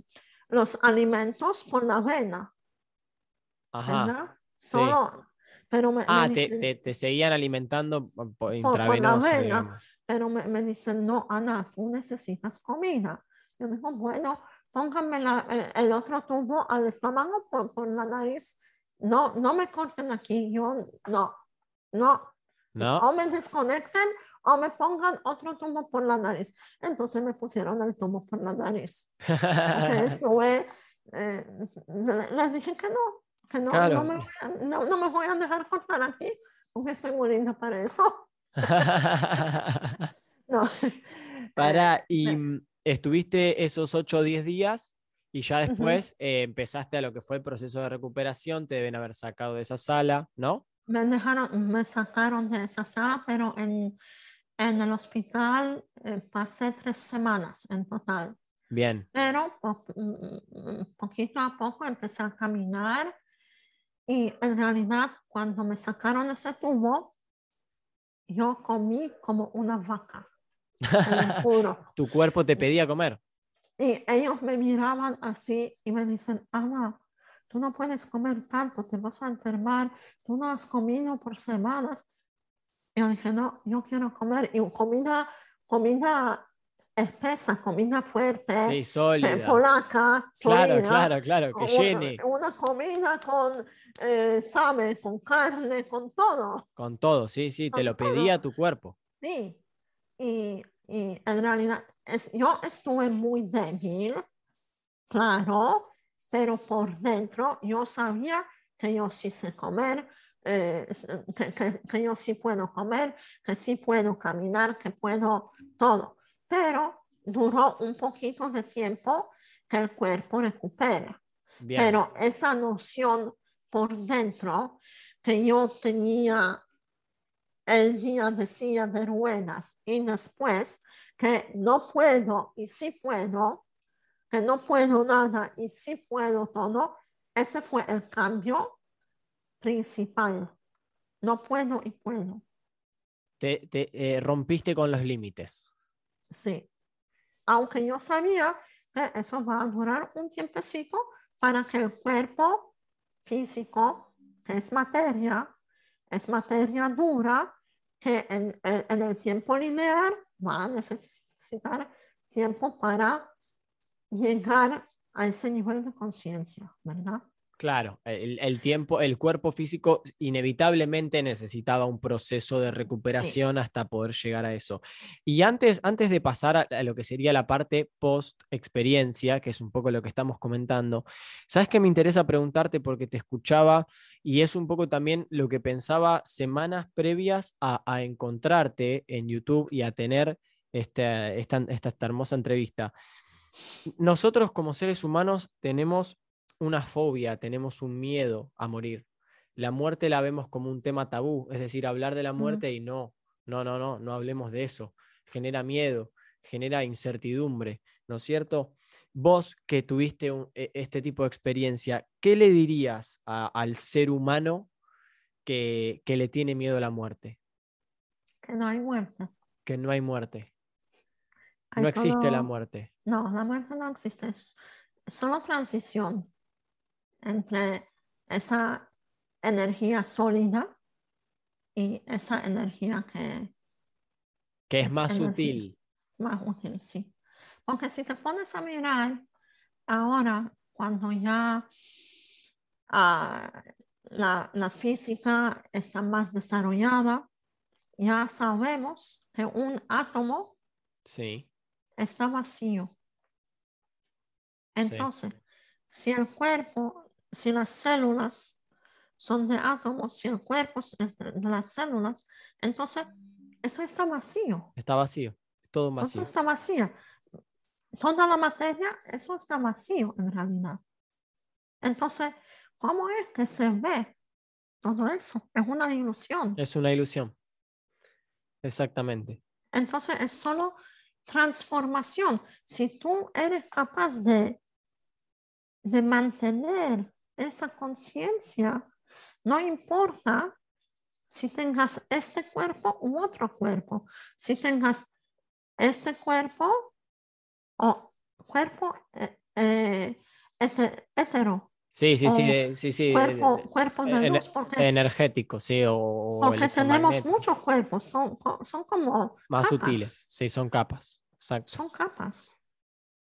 los alimentos por la vena, Ajá. ¿verdad? sí. Solo, pero me, me Ah, te, dicen- te- te seguían alimentando po- po- la intravenoso, vena. Pero me, me dicen, no, Ana, tú necesitas comida. Yo digo, bueno, pónganme la- el, el otro tubo al estómago por, por la nariz. No, no me corten aquí, yo no, no, ¿No? o me desconecten o me pongan otro tubo por la nariz. Entonces me pusieron el tubo por la nariz. Porque estuve, eh, le- les dije que no, que no, Claro. no, me voy a, no, no me voy a dejar cortar aquí, porque estoy muy linda para eso. No. Para, y mm, estuviste esos 8 o 10 días y ya después eh, empezaste a lo que fue el proceso de recuperación, te deben haber sacado de esa sala, ¿no? Me dejaron, me sacaron de esa sala, pero en, en el hospital eh, pasé tres semanas en total. Bien, Pero po- mm, poquito a poco empecé a caminar y en realidad cuando me sacaron ese tubo, yo comí como una vaca, juro. tu cuerpo te pedía comer. Y ellos me miraban así y me dicen, Ana, tú no puedes comer tanto, te vas a enfermar, tú no has comido por semanas. Y yo dije, no, yo quiero comer. Y comida, comida espesa, comida fuerte, Sí, eh, sólida. polaca, Claro, sólida, claro, claro, que una- llene Una, comida con eh, sabe, con carne, con todo. con todo, sí, sí, te con lo todo. pedía tu cuerpo. Sí, y, y en realidad es, yo estuve muy débil, claro, pero por dentro yo sabía que yo sí sé comer, eh, que, que- que yo sí puedo comer, que sí puedo caminar, que puedo todo. Pero duró un poquito de tiempo que el cuerpo recupera. Bien. Pero esa noción por dentro que yo tenía el día de silla de ruedas y después que no puedo y sí puedo, que no puedo nada y sí puedo todo, ese fue el cambio principal. No puedo y puedo, Te, te, eh, rompiste con los límites. Sí. Aunque yo sabía que eso va a durar un tiempecito para que el cuerpo físico, que es materia, es materia dura, que en, en- el tiempo lineal va a necesitar tiempo para llegar a ese nivel de conciencia, ¿verdad? Claro, el, el tiempo, el cuerpo físico inevitablemente necesitaba un proceso de recuperación hasta poder llegar a eso. Y antes, antes de pasar a, a lo que sería la parte post experiencia, que es un poco lo que estamos comentando, sabes que me interesa preguntarte porque te escuchaba y es un poco también lo que pensaba semanas previas a, a encontrarte en YouTube y a tener este- esta, esta, esta hermosa entrevista. Nosotros como seres humanos tenemos una fobia, tenemos un miedo a morir. La muerte la vemos como un tema tabú, es decir, hablar de la muerte y no, no, no, no, no hablemos de eso. Genera miedo, genera incertidumbre, ¿no es cierto? Vos que tuviste un- e- este tipo de experiencia, ¿qué le dirías a- al ser humano que, que le tiene miedo a la muerte? Que no hay muerte. Que no hay muerte, Hay no existe la muerte. No, la muerte no existe, es solo transición entre esa energía sólida y esa energía que que es es más sutil. más útil, sí. Porque si te pones a mirar ahora, cuando ya ah, la, la física está más desarrollada, ya sabemos que un átomo Sí, está vacío. Sí. Entonces, si el cuerpo, si las células son de átomos, si el cuerpo es de las células, entonces eso está vacío. está vacío, todo Eso vacío. está vacía. Toda la materia, eso está vacío en realidad. Entonces, ¿cómo es que se ve todo eso? Es una ilusión. Es una ilusión. Exactamente. Entonces, es solo transformación. Si tú eres capaz de, de mantener esa conciencia, no importa si tengas este cuerpo u otro cuerpo, si tengas este cuerpo o cuerpo eh, eh, hete- hetero, Sí, sí, sí, de- sí, sí, cuerpo, de- cuerpo de en- luz, porque, energético, sí, o, porque tenemos muchos cuerpos, son, son como más capas, sutiles, sí, son capas, exacto, Son capas,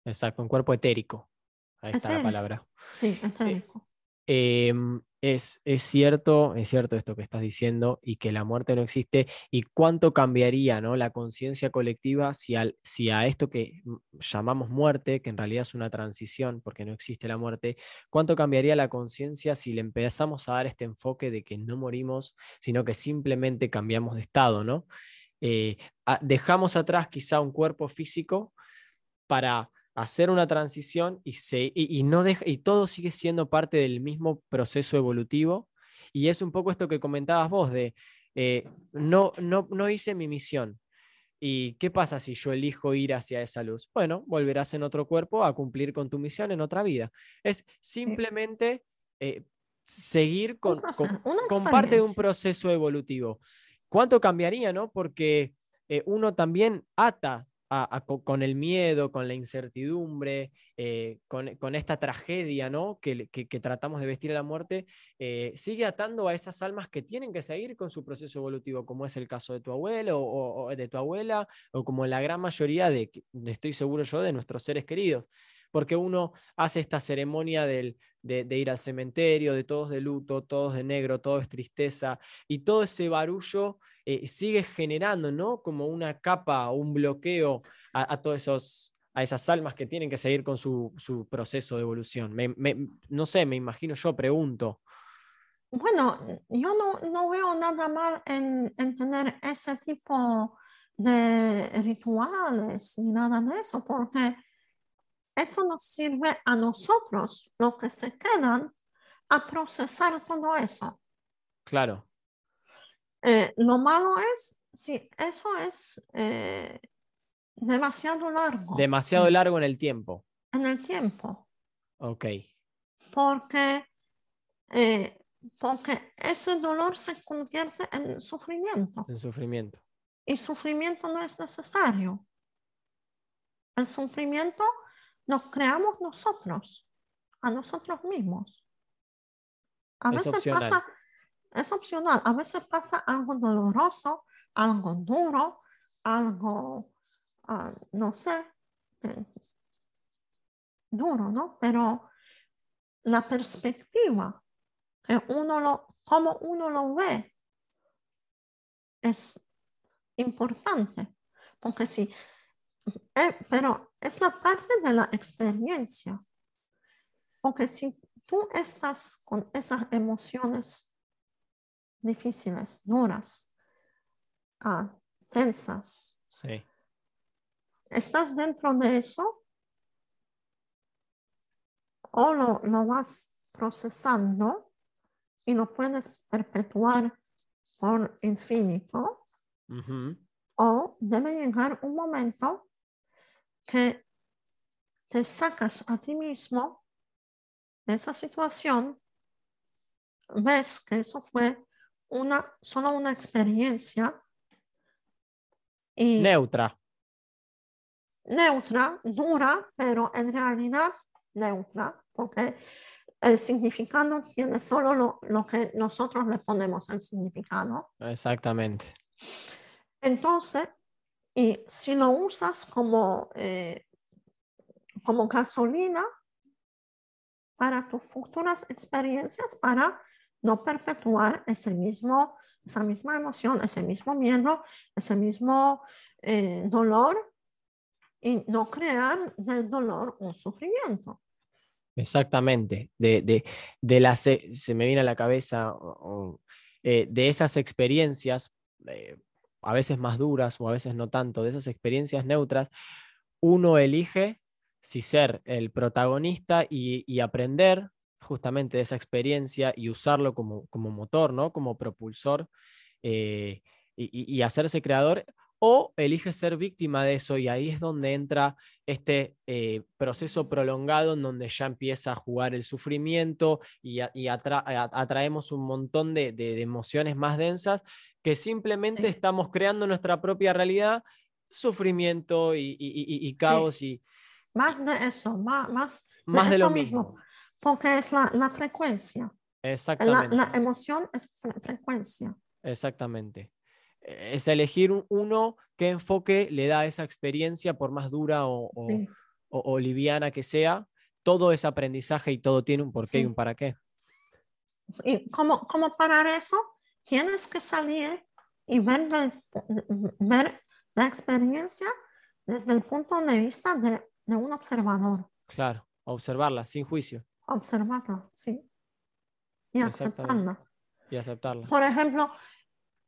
exacto, un cuerpo etérico, ahí está la palabra. sí, etérico. Em, es, es cierto, es cierto esto que estás diciendo y que la muerte no existe y cuánto cambiaría ¿no? la conciencia colectiva si, al- si a esto que mm, llamamos muerte, que en realidad es una transición porque no existe la muerte, cuánto cambiaría la conciencia si le empezamos a dar este enfoque de que no morimos, sino que simplemente cambiamos de estado, ¿no? Eh, dejamos atrás quizá un cuerpo físico para hacer una transición y, se, y, y no deja, y todo sigue siendo parte del mismo proceso evolutivo. Y es un poco esto que comentabas vos de, eh, no, no, no hice mi misión. ¿Y qué pasa si yo elijo ir hacia esa luz? Bueno, volverás en otro cuerpo a cumplir con tu misión en otra vida. Es simplemente eh, seguir con, con- proceso, una con parte de un proceso evolutivo. ¿Cuánto cambiaría, no? Porque eh, uno también ata con el miedo, con la incertidumbre, eh, con, esta tragedia, ¿no? Que, tratamos de vestir a la muerte, eh, sigue atando a esas almas que tienen que seguir con su proceso evolutivo, como es el caso de tu abuelo o, de tu abuela, o como la gran mayoría de, de, estoy seguro yo, de nuestros seres queridos. Porque uno hace esta ceremonia del, de, de ir al cementerio, de todos de luto, todos de negro, todo es tristeza, y todo ese barullo eh, sigue generando, ¿no? Como una capa un bloqueo a, a todos esos, a esas almas que tienen que seguir con su, su proceso de evolución. Me- me- no sé, me imagino yo, pregunto. Bueno, yo no, no veo nada mal en, en tener ese tipo de rituales ni nada de eso, porque eso nos sirve a nosotros, los que se quedan, a procesar todo eso. Claro, Eh, lo malo es si eso es eh, demasiado largo demasiado largo en el tiempo. en el tiempo, Ok, porque, eh, porque ese dolor se convierte en sufrimiento. en sufrimiento. Y sufrimiento no es necesario. El sufrimiento nos creamos nosotros, a nosotros mismos. A Es veces opcional. pasa, es opcional, a veces pasa algo doloroso, algo duro, algo, ah, no sé, eh, duro, ¿no? Pero la perspectiva que uno lo, como uno lo ve es importante, porque sí, eh, pero es la parte de la experiencia, porque si tú estás con esas emociones difíciles, duras, ah, tensas, Sí. estás dentro de eso o lo, lo vas procesando y lo puedes perpetuar por infinito o debe llegar un momento que te sacas a ti mismo de esa situación, ves que eso fue una, solo una experiencia y Neutra. neutra, dura, pero en realidad neutra, porque el significado tiene solo lo, lo que nosotros le ponemos el significado. Exactamente. Entonces, y si lo usas como, eh, como gasolina para tus futuras experiencias, para no perpetuar ese mismo, esa misma emoción, ese mismo miedo, ese mismo eh, dolor y no crear del dolor un sufrimiento. Exactamente. De, de, de se, me viene a la cabeza eh, de esas experiencias, a veces más duras o a veces no tanto, de esas experiencias neutras, uno elige si ser el protagonista y, aprender justamente de esa experiencia y usarlo como, como motor, ¿no? Como propulsor eh, y, hacerse creador, o elige ser víctima de eso y ahí es donde entra este eh, proceso prolongado en donde ya empieza a jugar el sufrimiento y, atraemos un montón de emociones más densas que simplemente Sí. estamos creando nuestra propia realidad, sufrimiento y, y- y- y caos y Más de eso, más, más, más de eso lo mismo. porque es la, la frecuencia. La, Exactamente. la emoción es fre- frecuencia. Exactamente. Eh, Es elegir un- uno qué enfoque le da a esa experiencia, por más dura o, o- Sí. o- o liviana que sea. Todo es aprendizaje y todo tiene un porqué y Sí. un para qué. ¿Y cómo, cómo parar eso? Tienes que salir y ver, del- ver la experiencia desde el punto de vista de, de un observador. Claro, observarla sin juicio Observarla, sí. Y aceptarla. y aceptarla. Por ejemplo,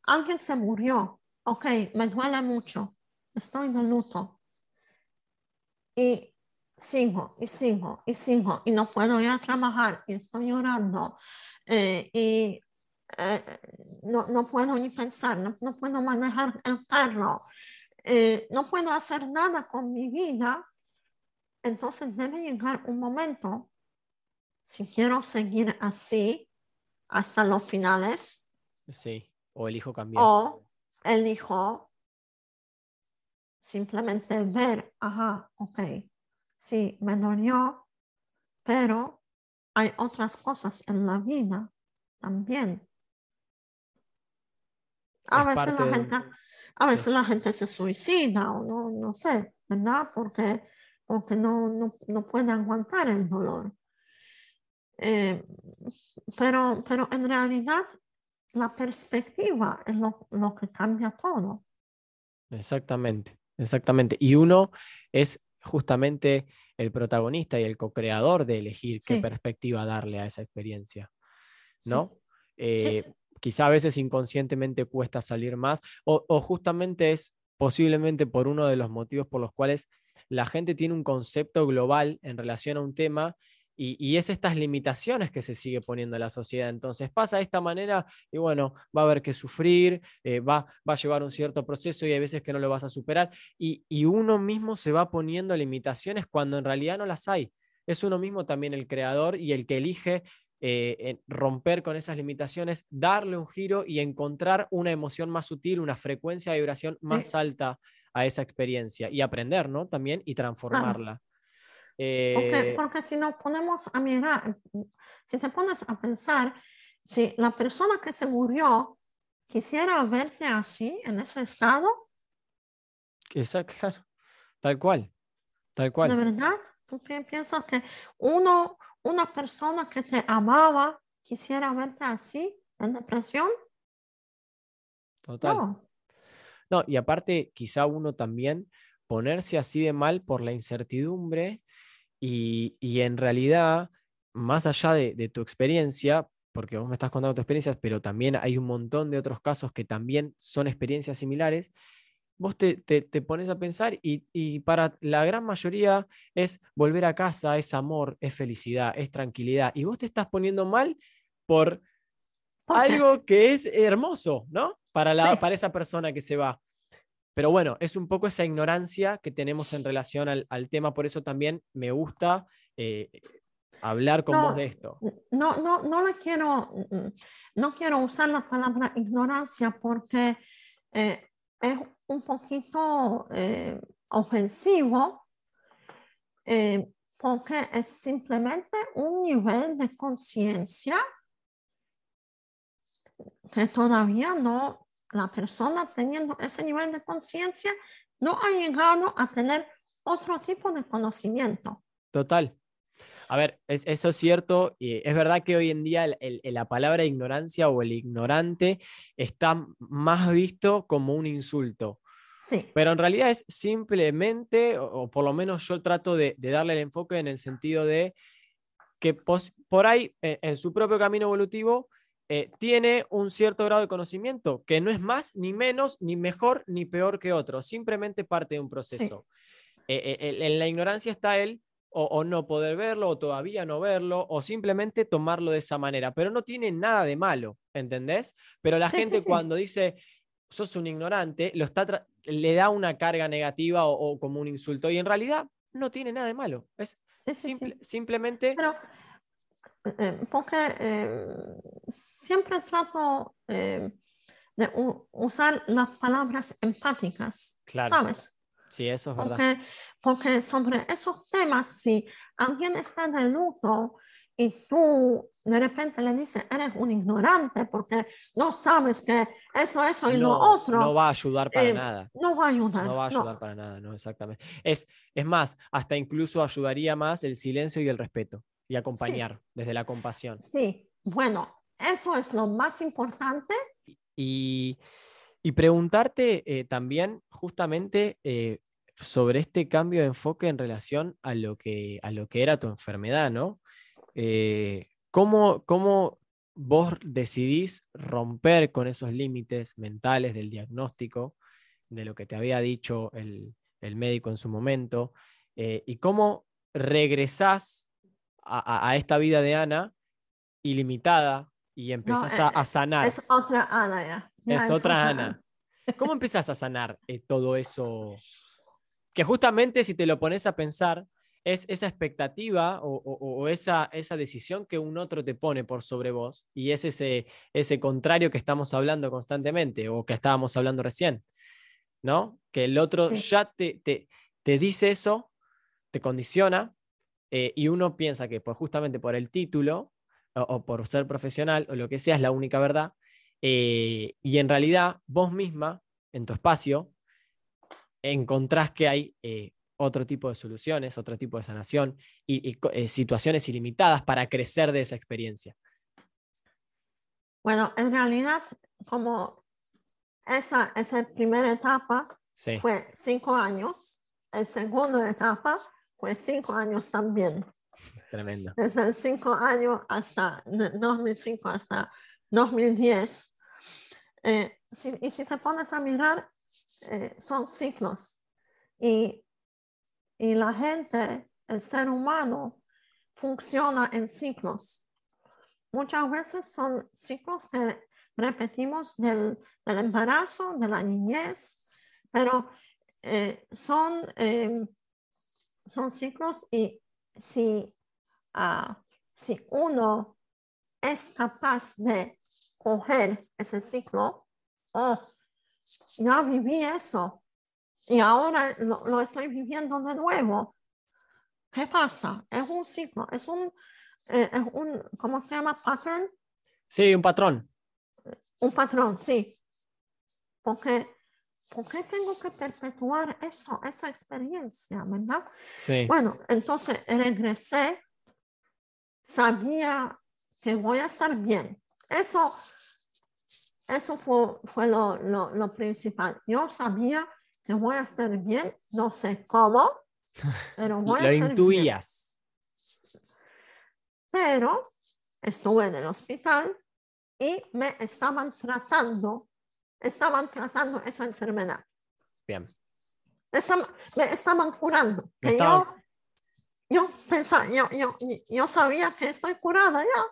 alguien se murió. Ok, me duele mucho. Estoy de luto. Y sigo, y sigo, y sigo. Y no puedo ir a trabajar. Y estoy llorando. eh, y eh, no, no puedo ni pensar. No, no puedo manejar el carro. eh, no puedo hacer nada con mi vida. Entonces debe llegar un momento, si quiero seguir así hasta los finales, Sí, o elijo cambiar. o elijo simplemente ver, ajá, ok, sí, me dolió, pero hay otras cosas en la vida también. A Es veces, la de- gente, a sí. veces la gente se suicida o no, no sé, ¿verdad? Porque, porque no, no, no puede aguantar el dolor. Eh, pero, pero en realidad la perspectiva es lo, lo que cambia todo. Exactamente, exactamente. Y uno es justamente el protagonista y el co-creador de elegir qué Sí. perspectiva darle a esa experiencia, Sí. ¿no? Eh, Quizá a veces inconscientemente cuesta salir más, o, justamente es posiblemente por uno de los motivos por los cuales la gente tiene un concepto global en relación a un tema y, es estas limitaciones que se sigue poniendo la sociedad. Entonces pasa de esta manera y bueno, va a haber que sufrir, eh, va, va a llevar un cierto proceso y hay veces que no lo vas a superar y, y uno mismo se va poniendo limitaciones cuando en realidad no las hay. Es uno mismo también el creador y el que elige eh, romper con esas limitaciones, darle un giro y encontrar una emoción más sutil, una frecuencia de vibración más Sí. alta a esa experiencia y aprender, ¿no? También y transformarla. Eh, Porque, porque si nos ponemos a mirar, si te pones a pensar, si la persona que se murió quisiera verte así, en ese estado, Exacto, claro. Tal cual. Tal de cual. verdad, ¿tú pi- piensas que uno, una persona que te amaba quisiera verte así, en depresión? Total. No. No, y aparte, quizá uno también ponerse así de mal por la incertidumbre y, y en realidad, más allá de, de tu experiencia, porque vos me estás contando tu experiencia, pero también hay un montón de otros casos que también son experiencias similares, vos te, te- te pones a pensar y, y para la gran mayoría es volver a casa, es amor, es felicidad, es tranquilidad, y vos te estás poniendo mal por algo que es hermoso, ¿no? Para, la, Sí. para esa persona que se va. Pero bueno, es un poco esa ignorancia que tenemos en relación al, al tema, por eso también me gusta eh, hablar con vos No, de esto. No, no, no le quiero, no quiero usar la palabra ignorancia porque eh, es un poquito eh, ofensivo, eh, porque es simplemente un nivel de conciencia que todavía no, la persona teniendo ese nivel de conciencia no ha llegado a tener otro tipo de conocimiento. Total. A ver, es- eso es cierto. Y es verdad que hoy en día el- el- la palabra ignorancia o el ignorante está más visto como un insulto. Sí, Pero en realidad es simplemente, o, o por lo menos yo trato de, de darle el enfoque en el sentido de que pos- por ahí, eh, en su propio camino evolutivo, eh, tiene un cierto grado de conocimiento, que no es más, ni menos, ni mejor, ni peor que otro, simplemente parte de un proceso. Eh, eh, el- en la ignorancia está él o, o no poder verlo, o todavía no verlo, o simplemente tomarlo de esa manera, pero no tiene nada de malo, ¿entendés? Pero la Sí, gente sí. cuando dice, sos un ignorante, lo está le da una carga negativa o, o como un insulto, y en realidad no tiene nada de malo, es simple- simplemente... Pero, eh, porque eh, siempre trato eh, de usar las palabras empáticas, Claro. ¿sabes? Sí, eso es verdad. Porque, porque sobre esos temas, si alguien está de luto y tú de repente le dices, eres un ignorante porque no sabes que eso, eso y lo no, otro, no va a ayudar para eh, nada. no va a ayudar. No va a no. ayudar para nada, no, exactamente. Es, es más, hasta incluso ayudaría más el silencio y el respeto y acompañar desde la compasión. Sí, bueno, eso es lo más importante. Y, y preguntarte eh, también justamente eh, sobre este cambio de enfoque en relación a lo que, a lo que era tu enfermedad, ¿no? Eh, ¿cómo, cómo vos decidís romper con esos límites mentales del diagnóstico, de lo que te había dicho el, el médico en su momento, y cómo regresás a, a- esta vida de Ana ilimitada y empezás a, a sanar? Es otra Ana ya. Es otra Ana. ¿Cómo empezás a sanar eh, todo eso? Que justamente si te lo pones a pensar, es esa expectativa o, o- o esa, esa decisión que un otro te pone por sobre vos y es ese, ese contrario que estamos hablando constantemente o que estábamos hablando recién, ¿no? Que el otro Sí. ya te, te, te dice eso, te condiciona eh, y uno piensa que por, justamente por el título o, o por ser profesional o lo que sea es la única verdad eh, y en realidad vos misma, en tu espacio, encontrás que hay eh, otro tipo de soluciones, otro tipo de sanación y, y eh, situaciones ilimitadas para crecer de esa experiencia. Bueno, en realidad, como esa, esa primera etapa Sí, fue cinco años, el segunda etapa fue cinco años también. tremendo. Desde el cinco años hasta de 2005 hasta 2010. Eh, si- y si te pones a mirar, eh, son ciclos. Y, y la gente, el ser humano, funciona en ciclos. Muchas veces son ciclos que repetimos del, del embarazo, de la niñez, pero eh, son, eh, son ciclos y si, ah, si uno es capaz de coger ese ciclo, oh, ya viví eso y ahora lo, lo estoy viviendo de nuevo. ¿Qué pasa? Es un ciclo, es un, eh, es un ¿cómo se llama? Pattern. Sí, un patrón. un patrón, sí. Porque, ¿por qué tengo que perpetuar eso, esa experiencia, verdad? Sí. Bueno, entonces regresé, sabía que voy a estar bien. Eso, eso fue, fue lo, lo, lo principal. Yo sabía que voy a estar bien, no sé cómo, pero voy a estar bien. intuías. Pero estuve en el hospital y me estaban tratando, estaban tratando esa enfermedad. Bien. Estaban, me estaban curando. Me que yo, yo pensaba, yo, yo, yo sabía que estoy curada ya.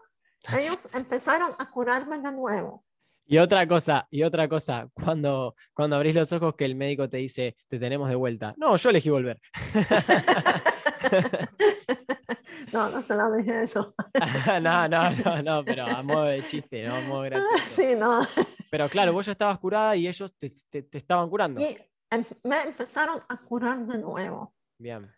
Ellos empezaron a curarme de nuevo. Y otra cosa, y otra cosa, cuando, cuando abrís los ojos que el médico te dice, te tenemos de vuelta. No, yo elegí volver. No, no se la dije eso. no, no, no, no, pero a modo de chiste, no a modo gracioso. Sí, no. Pero claro, vos ya estabas curada y ellos te, te- te estaban curando. Y em- me empezaron a curar de nuevo. Bien.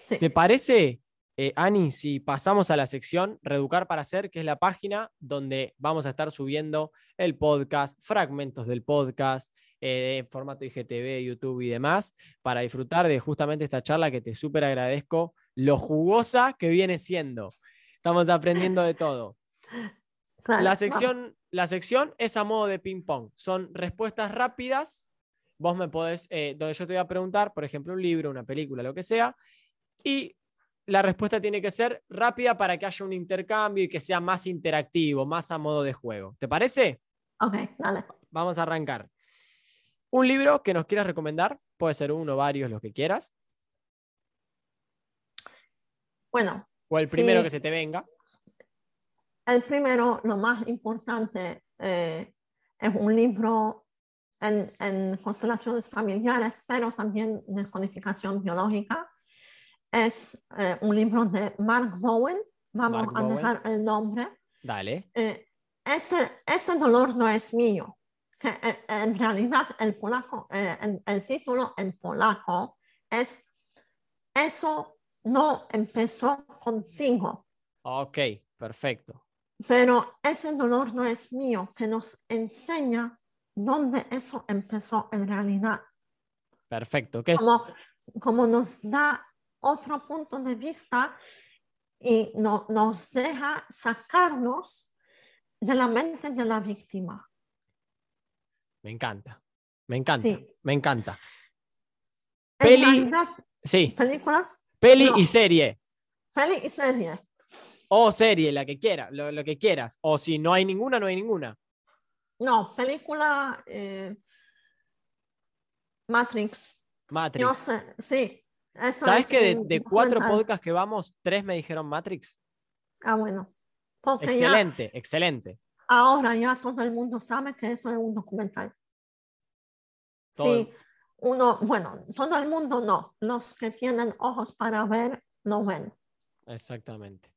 Sí. ¿Te parece, eh, Ani, si pasamos a la sección Reeducar para Hacer, que es la página donde vamos a estar subiendo el podcast, fragmentos del podcast, eh, en formato IGTV, YouTube y demás, para disfrutar de justamente esta charla que te súper agradezco, lo jugosa que viene siendo. Estamos aprendiendo de todo. La sección, la sección es a modo de ping-pong. Son respuestas rápidas. Vos me podés, eh, donde yo te voy a preguntar, por ejemplo, un libro, una película, lo que sea, y la respuesta tiene que ser rápida para que haya un intercambio y que sea más interactivo, más a modo de juego. ¿Te parece? Ok, dale. Vamos a arrancar. Un libro que nos quieras recomendar, puede ser uno, varios, los que quieras, Bueno, o el primero Sí. que se te venga. el primero, lo más importante, eh, es un libro en, en constelaciones familiares, pero también de codificación biológica. Es eh, un libro de Mark Bowen. Vamos Mark a Bowen. dejar el nombre. Dale. Eh, este, este dolor no es mío. Eh, en realidad el polaco, el, el título en polaco es Eso no empezó contigo. Ok, perfecto. Pero ese dolor no es mío, que nos enseña dónde eso empezó en realidad. Perfecto. ¿Qué es? Como, como nos da otro punto de vista y no- nos deja sacarnos de la mente de la víctima. Me encanta. Me encanta. Sí. Me encanta. En Peli- realidad, Sí, película, peli No. y serie. peli y serie. O serie, la que quieras, lo, lo que quieras. O si no hay ninguna, no hay ninguna. No, película eh, Matrix. Matrix. Yo sé, sí. Eso ¿Sabes es que de, cuatro podcasts que vamos, tres me dijeron Matrix? Ah, bueno. Porque ya- Excelente, excelente. ahora ya todo el mundo sabe que eso es un documental. Todo Sí, uno, bueno, todo el mundo no. Los que tienen ojos para ver, lo ven. Exactamente.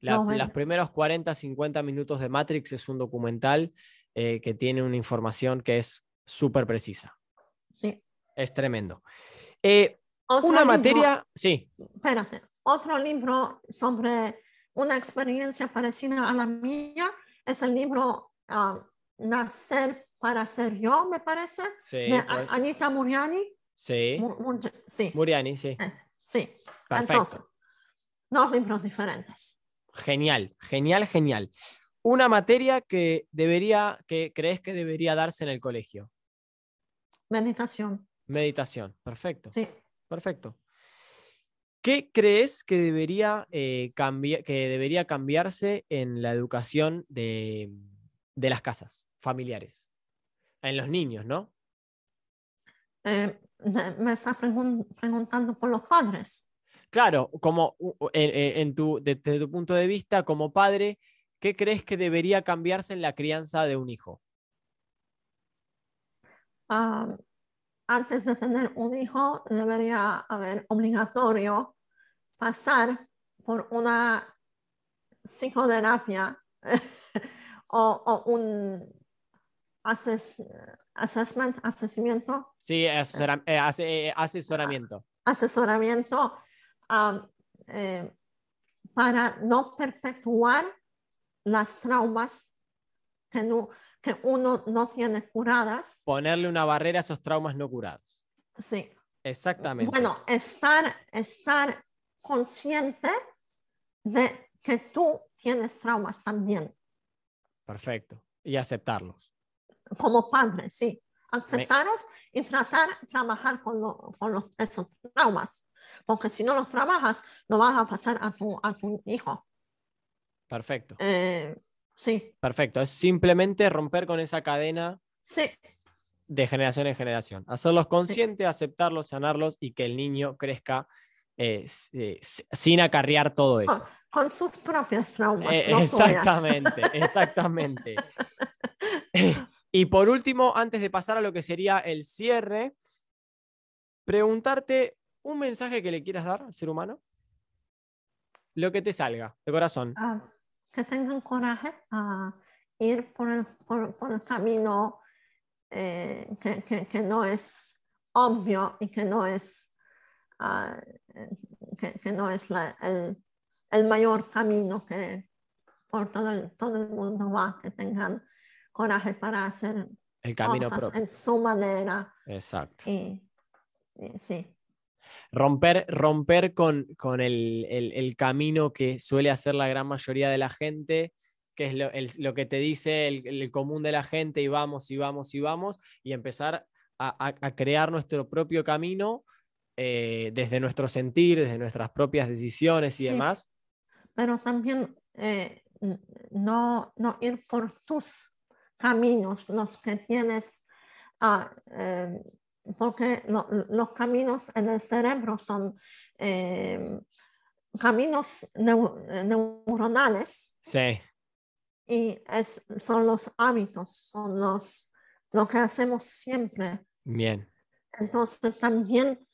La- No, bueno. Los primeros 40, 50 minutos de Matrix es un documental eh, que tiene una información que es súper precisa. Sí. Es tremendo. Eh, Otro una libro- materia, sí, espérate, otro libro sobre una experiencia parecida a la mía es el libro ah, Nacer para ser yo, me parece, sí, de pues, Anita Muriani. sí. Mu- Mur- sí, Muriani, sí. eh, sí. Perfecto. Entonces, dos libros diferentes. Genial, genial, genial. Una materia que debería, que crees que debería darse en el colegio. Meditación, Meditación. Perfecto, sí. Perfecto. ¿Qué crees que debería, eh, que debería cambiarse en la educación de, de las casas familiares? En los niños, ¿no? Eh, me está pregun- preguntando por los padres. Claro, como en, tu, de- desde tu punto de vista como padre, ¿qué crees que debería cambiarse en la crianza de un hijo? Ah, antes de tener un hijo, debería haber obligatorio pasar por una psicoterapia o, o un ases- assessment, asesimiento, Sí, asesora- eh, ase- eh, asesoramiento. asesoramiento ah, eh, para no perpetuar las traumas que, no, que uno no tiene curadas. Ponerle una barrera a esos traumas no curados. Sí. Exactamente. Bueno, estar, estar consciente de que tú tienes traumas también, Perfecto. Y aceptarlos. como padre, sí. Aceptarlos y tratar trabajar con, lo- con los, esos traumas. Porque si no los trabajas, lo vas a pasar a tu, a tu hijo. Perfecto. Eh, sí, Perfecto. Es simplemente romper con esa cadena sí, de generación en generación. Hacerlos conscientes, aceptarlos, sanarlos y que el niño crezca eh, eh, sin acarrear todo eso. con sus propios traumas. Eh, no exactamente, exactamente. y por último, antes de pasar a lo que sería el cierre, preguntarte un mensaje que le quieras dar al ser humano. Lo que te salga, de corazón. Ah, que tengan coraje a ir por el, por, por el camino eh, que, que- que no es obvio y que no es, ah, que, que no es la- el, el mayor camino que por todo el, todo el mundo va, que tengan coraje para hacer El camino cosas propio. en su manera. Exacto. Y, y sí, Romper, romper con, con el, el- el camino que suele hacer la gran mayoría de la gente, que es lo, el- lo que te dice el, común de la gente, y vamos, y vamos, y vamos, y empezar a, a- a crear nuestro propio camino eh, desde nuestro sentir, desde nuestras propias decisiones y Sí. demás. pero también eh, no, no ir por tus caminos, los que tienes, ah, eh, porque lo- los caminos en el cerebro son eh, caminos neu- neuronales Sí, y es, son los hábitos, son los, lo que hacemos siempre. bien. Entonces también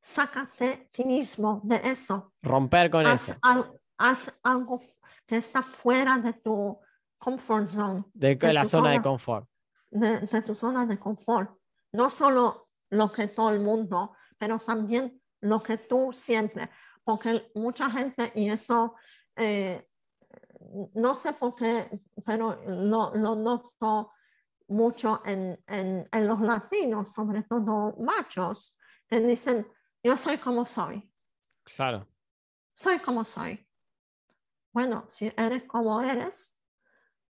sácate ti mismo de eso. Romper con haz, eso. al- haz algo que está fuera de tu comfort zone, De de la zona de confort. de, de tu zona de confort. No solo lo que todo el mundo, pero también lo que tú siempre. Porque mucha gente, y eso eh, no sé por qué, pero lo, lo noto mucho en, en, en los latinos, sobre todo machos, que dicen, yo soy como soy. Claro, soy como soy. Bueno, si eres como eres,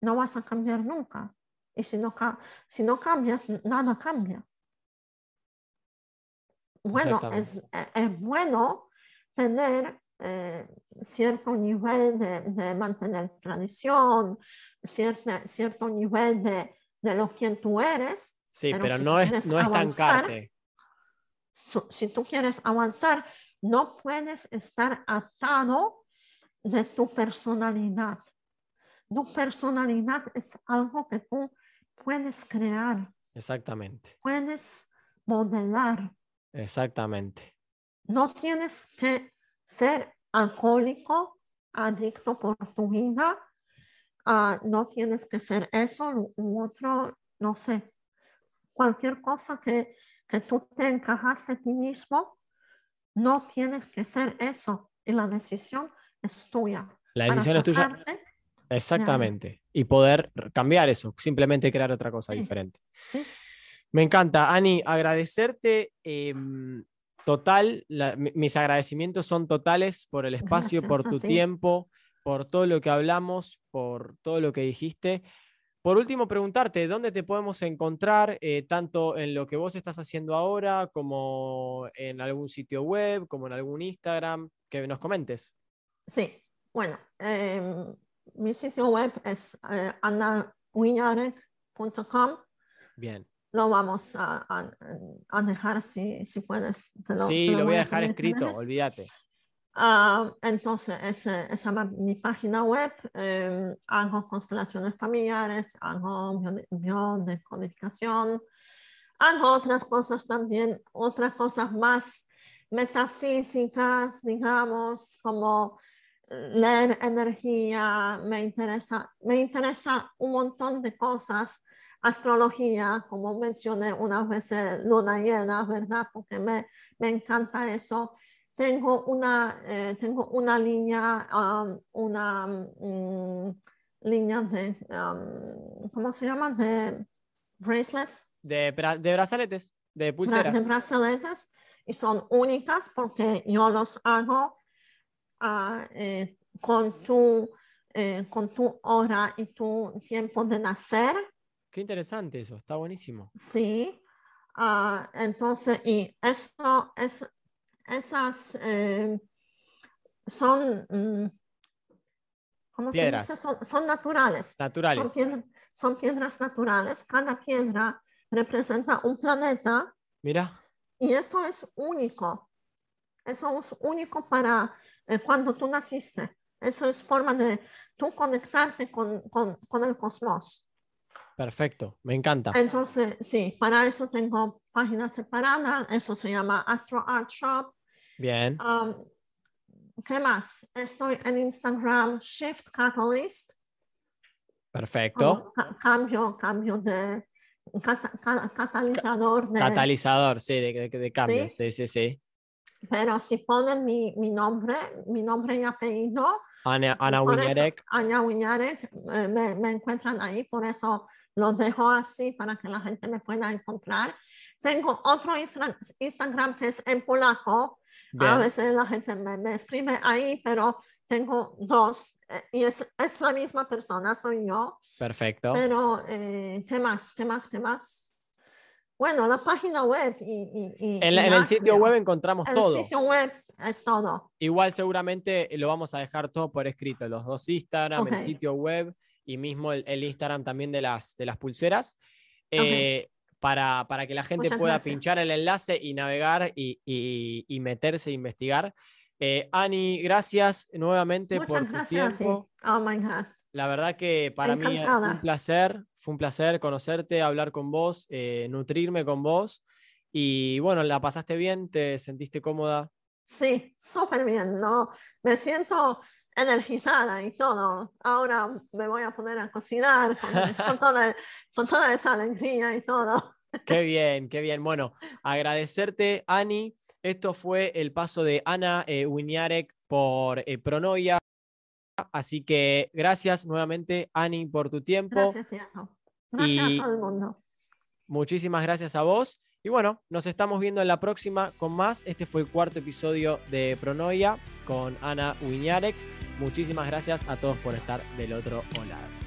no vas a cambiar nunca. Y si no, si no cambias, nada cambia. Bueno, es, e- es bueno tener eh, cierto nivel de, de mantener tradición, cierta- cierto nivel de, de lo que tú eres. sí, Pero pero si no, es, no avanzar, estancarte. Su- Si tú quieres avanzar, no puedes estar atado de tu personalidad. Tu personalidad es algo que tú puedes crear, Exactamente, puedes modelar. exactamente. No tienes que ser alcohólico, adicto por tu vida. ah, no tienes que ser eso u- otro, no sé. Cualquier cosa que, que tú te encajas de ti mismo, no tienes que ser eso. Y la decisión es tuya. La decisión es tuya. Exactamente. Y poder cambiar eso, simplemente crear otra cosa Sí. diferente. ¿sí? Me encanta, Ani, agradecerte em, total, la- mis agradecimientos son totales por el espacio, Gracias por tu ti. tiempo, por todo lo que hablamos, por todo lo que dijiste. Por último, preguntarte, ¿dónde te podemos encontrar, eh, tanto en lo que vos estás haciendo ahora, como en algún sitio web, como en algún Instagram? Que nos comentes. Sí, bueno, em, mi sitio web es eh. Bien. Lo vamos a, a- a dejar si, si puedes. te sí, lo voy a dejar escrito, olvídate. Ah, entonces, esa es mi página web. em, hago constelaciones familiares, hago bio- biodecodificación, hago otras cosas también, otras cosas más metafísicas, digamos, como leer energía, me interesa, me interesa un montón de cosas, astrología, como mencioné unas veces, luna llena, ¿verdad? Porque me, me encanta eso. Tengo una, eh, tengo una línea, um, una mm, líneas de, um, ¿cómo se llama? De bracelets, De, bra- de brazaletes, de bra- pulseras. de brazaletes, y son únicas porque yo los hago ah, eh, con, tu, eh, con tu hora y tu tiempo de nacer. Qué interesante eso, está buenísimo. Sí, ah, entonces, y eso, es, esas eh, son, mm, ¿cómo se Piedras. dice? Son, son naturales. Son, Naturales. piedra- son piedras naturales. Cada piedra representa un planeta Mira, y eso es único. Eso es único para eh, cuando tú naciste. Eso es forma de tú conectarte con, con, con el cosmos. perfecto, me encanta. Entonces, sí, para eso tengo páginas separadas, eso se llama Astro Art Shop. Bien, Um, ¿Qué más? Estoy en Instagram, Shift Catalyst, perfecto. como cambio, cambio de cata- ca- catalizador de, Catalizador, sí, de, de, de cambio, sí, sí, sí. Pero si ponen mi, mi nombre, mi nombre y apellido, Ana, Ana Wiñarek, Ana Wiñarek, eh, me, me encuentran ahí, por eso lo dejo así para que la gente me pueda encontrar. Tengo otro Instra- Instagram que es en polaco, A bien, veces la gente me, me escribe ahí, pero tengo dos eh, y es, es la misma persona, soy yo. perfecto. Pero, eh, ¿qué más? ¿Qué más? ¿Qué más? Bueno, la página web y... y- y- En, la- en el sitio web encontramos El todo. sitio web es todo. Igual seguramente lo vamos a dejar todo por escrito, los dos Instagram, el Ok. sitio web y mismo el, el Instagram también de las, de las pulseras, eh, para, para que la gente Muchas pueda gracias. pinchar el enlace y navegar y, y- meterse a investigar. Eh, Ani, gracias nuevamente por Muchas tu gracias a ti. tiempo. Oh my God. La verdad que para mí fue un Encantada. placer, fue un placer conocerte, hablar con vos, eh, nutrirme con vos. Y bueno, la pasaste bien, te sentiste cómoda. Sí, súper bien, ¿no? Me siento energizada y todo. Ahora me voy a poner a cocinar con, con toda, con toda esa alegría y todo. Qué bien, qué bien. Bueno, agradecerte, Ani. Esto fue el paso de Ana eh, Winiarek por eh, Pronoia. Así que gracias nuevamente, Ani, por tu tiempo. Gracias, Y- a todo el mundo. Muchísimas gracias a vos. Y bueno, nos estamos viendo en la próxima con más. Este fue el cuarto episodio de Pronoia con Ana Winiarek. Muchísimas gracias a todos por estar del otro lado.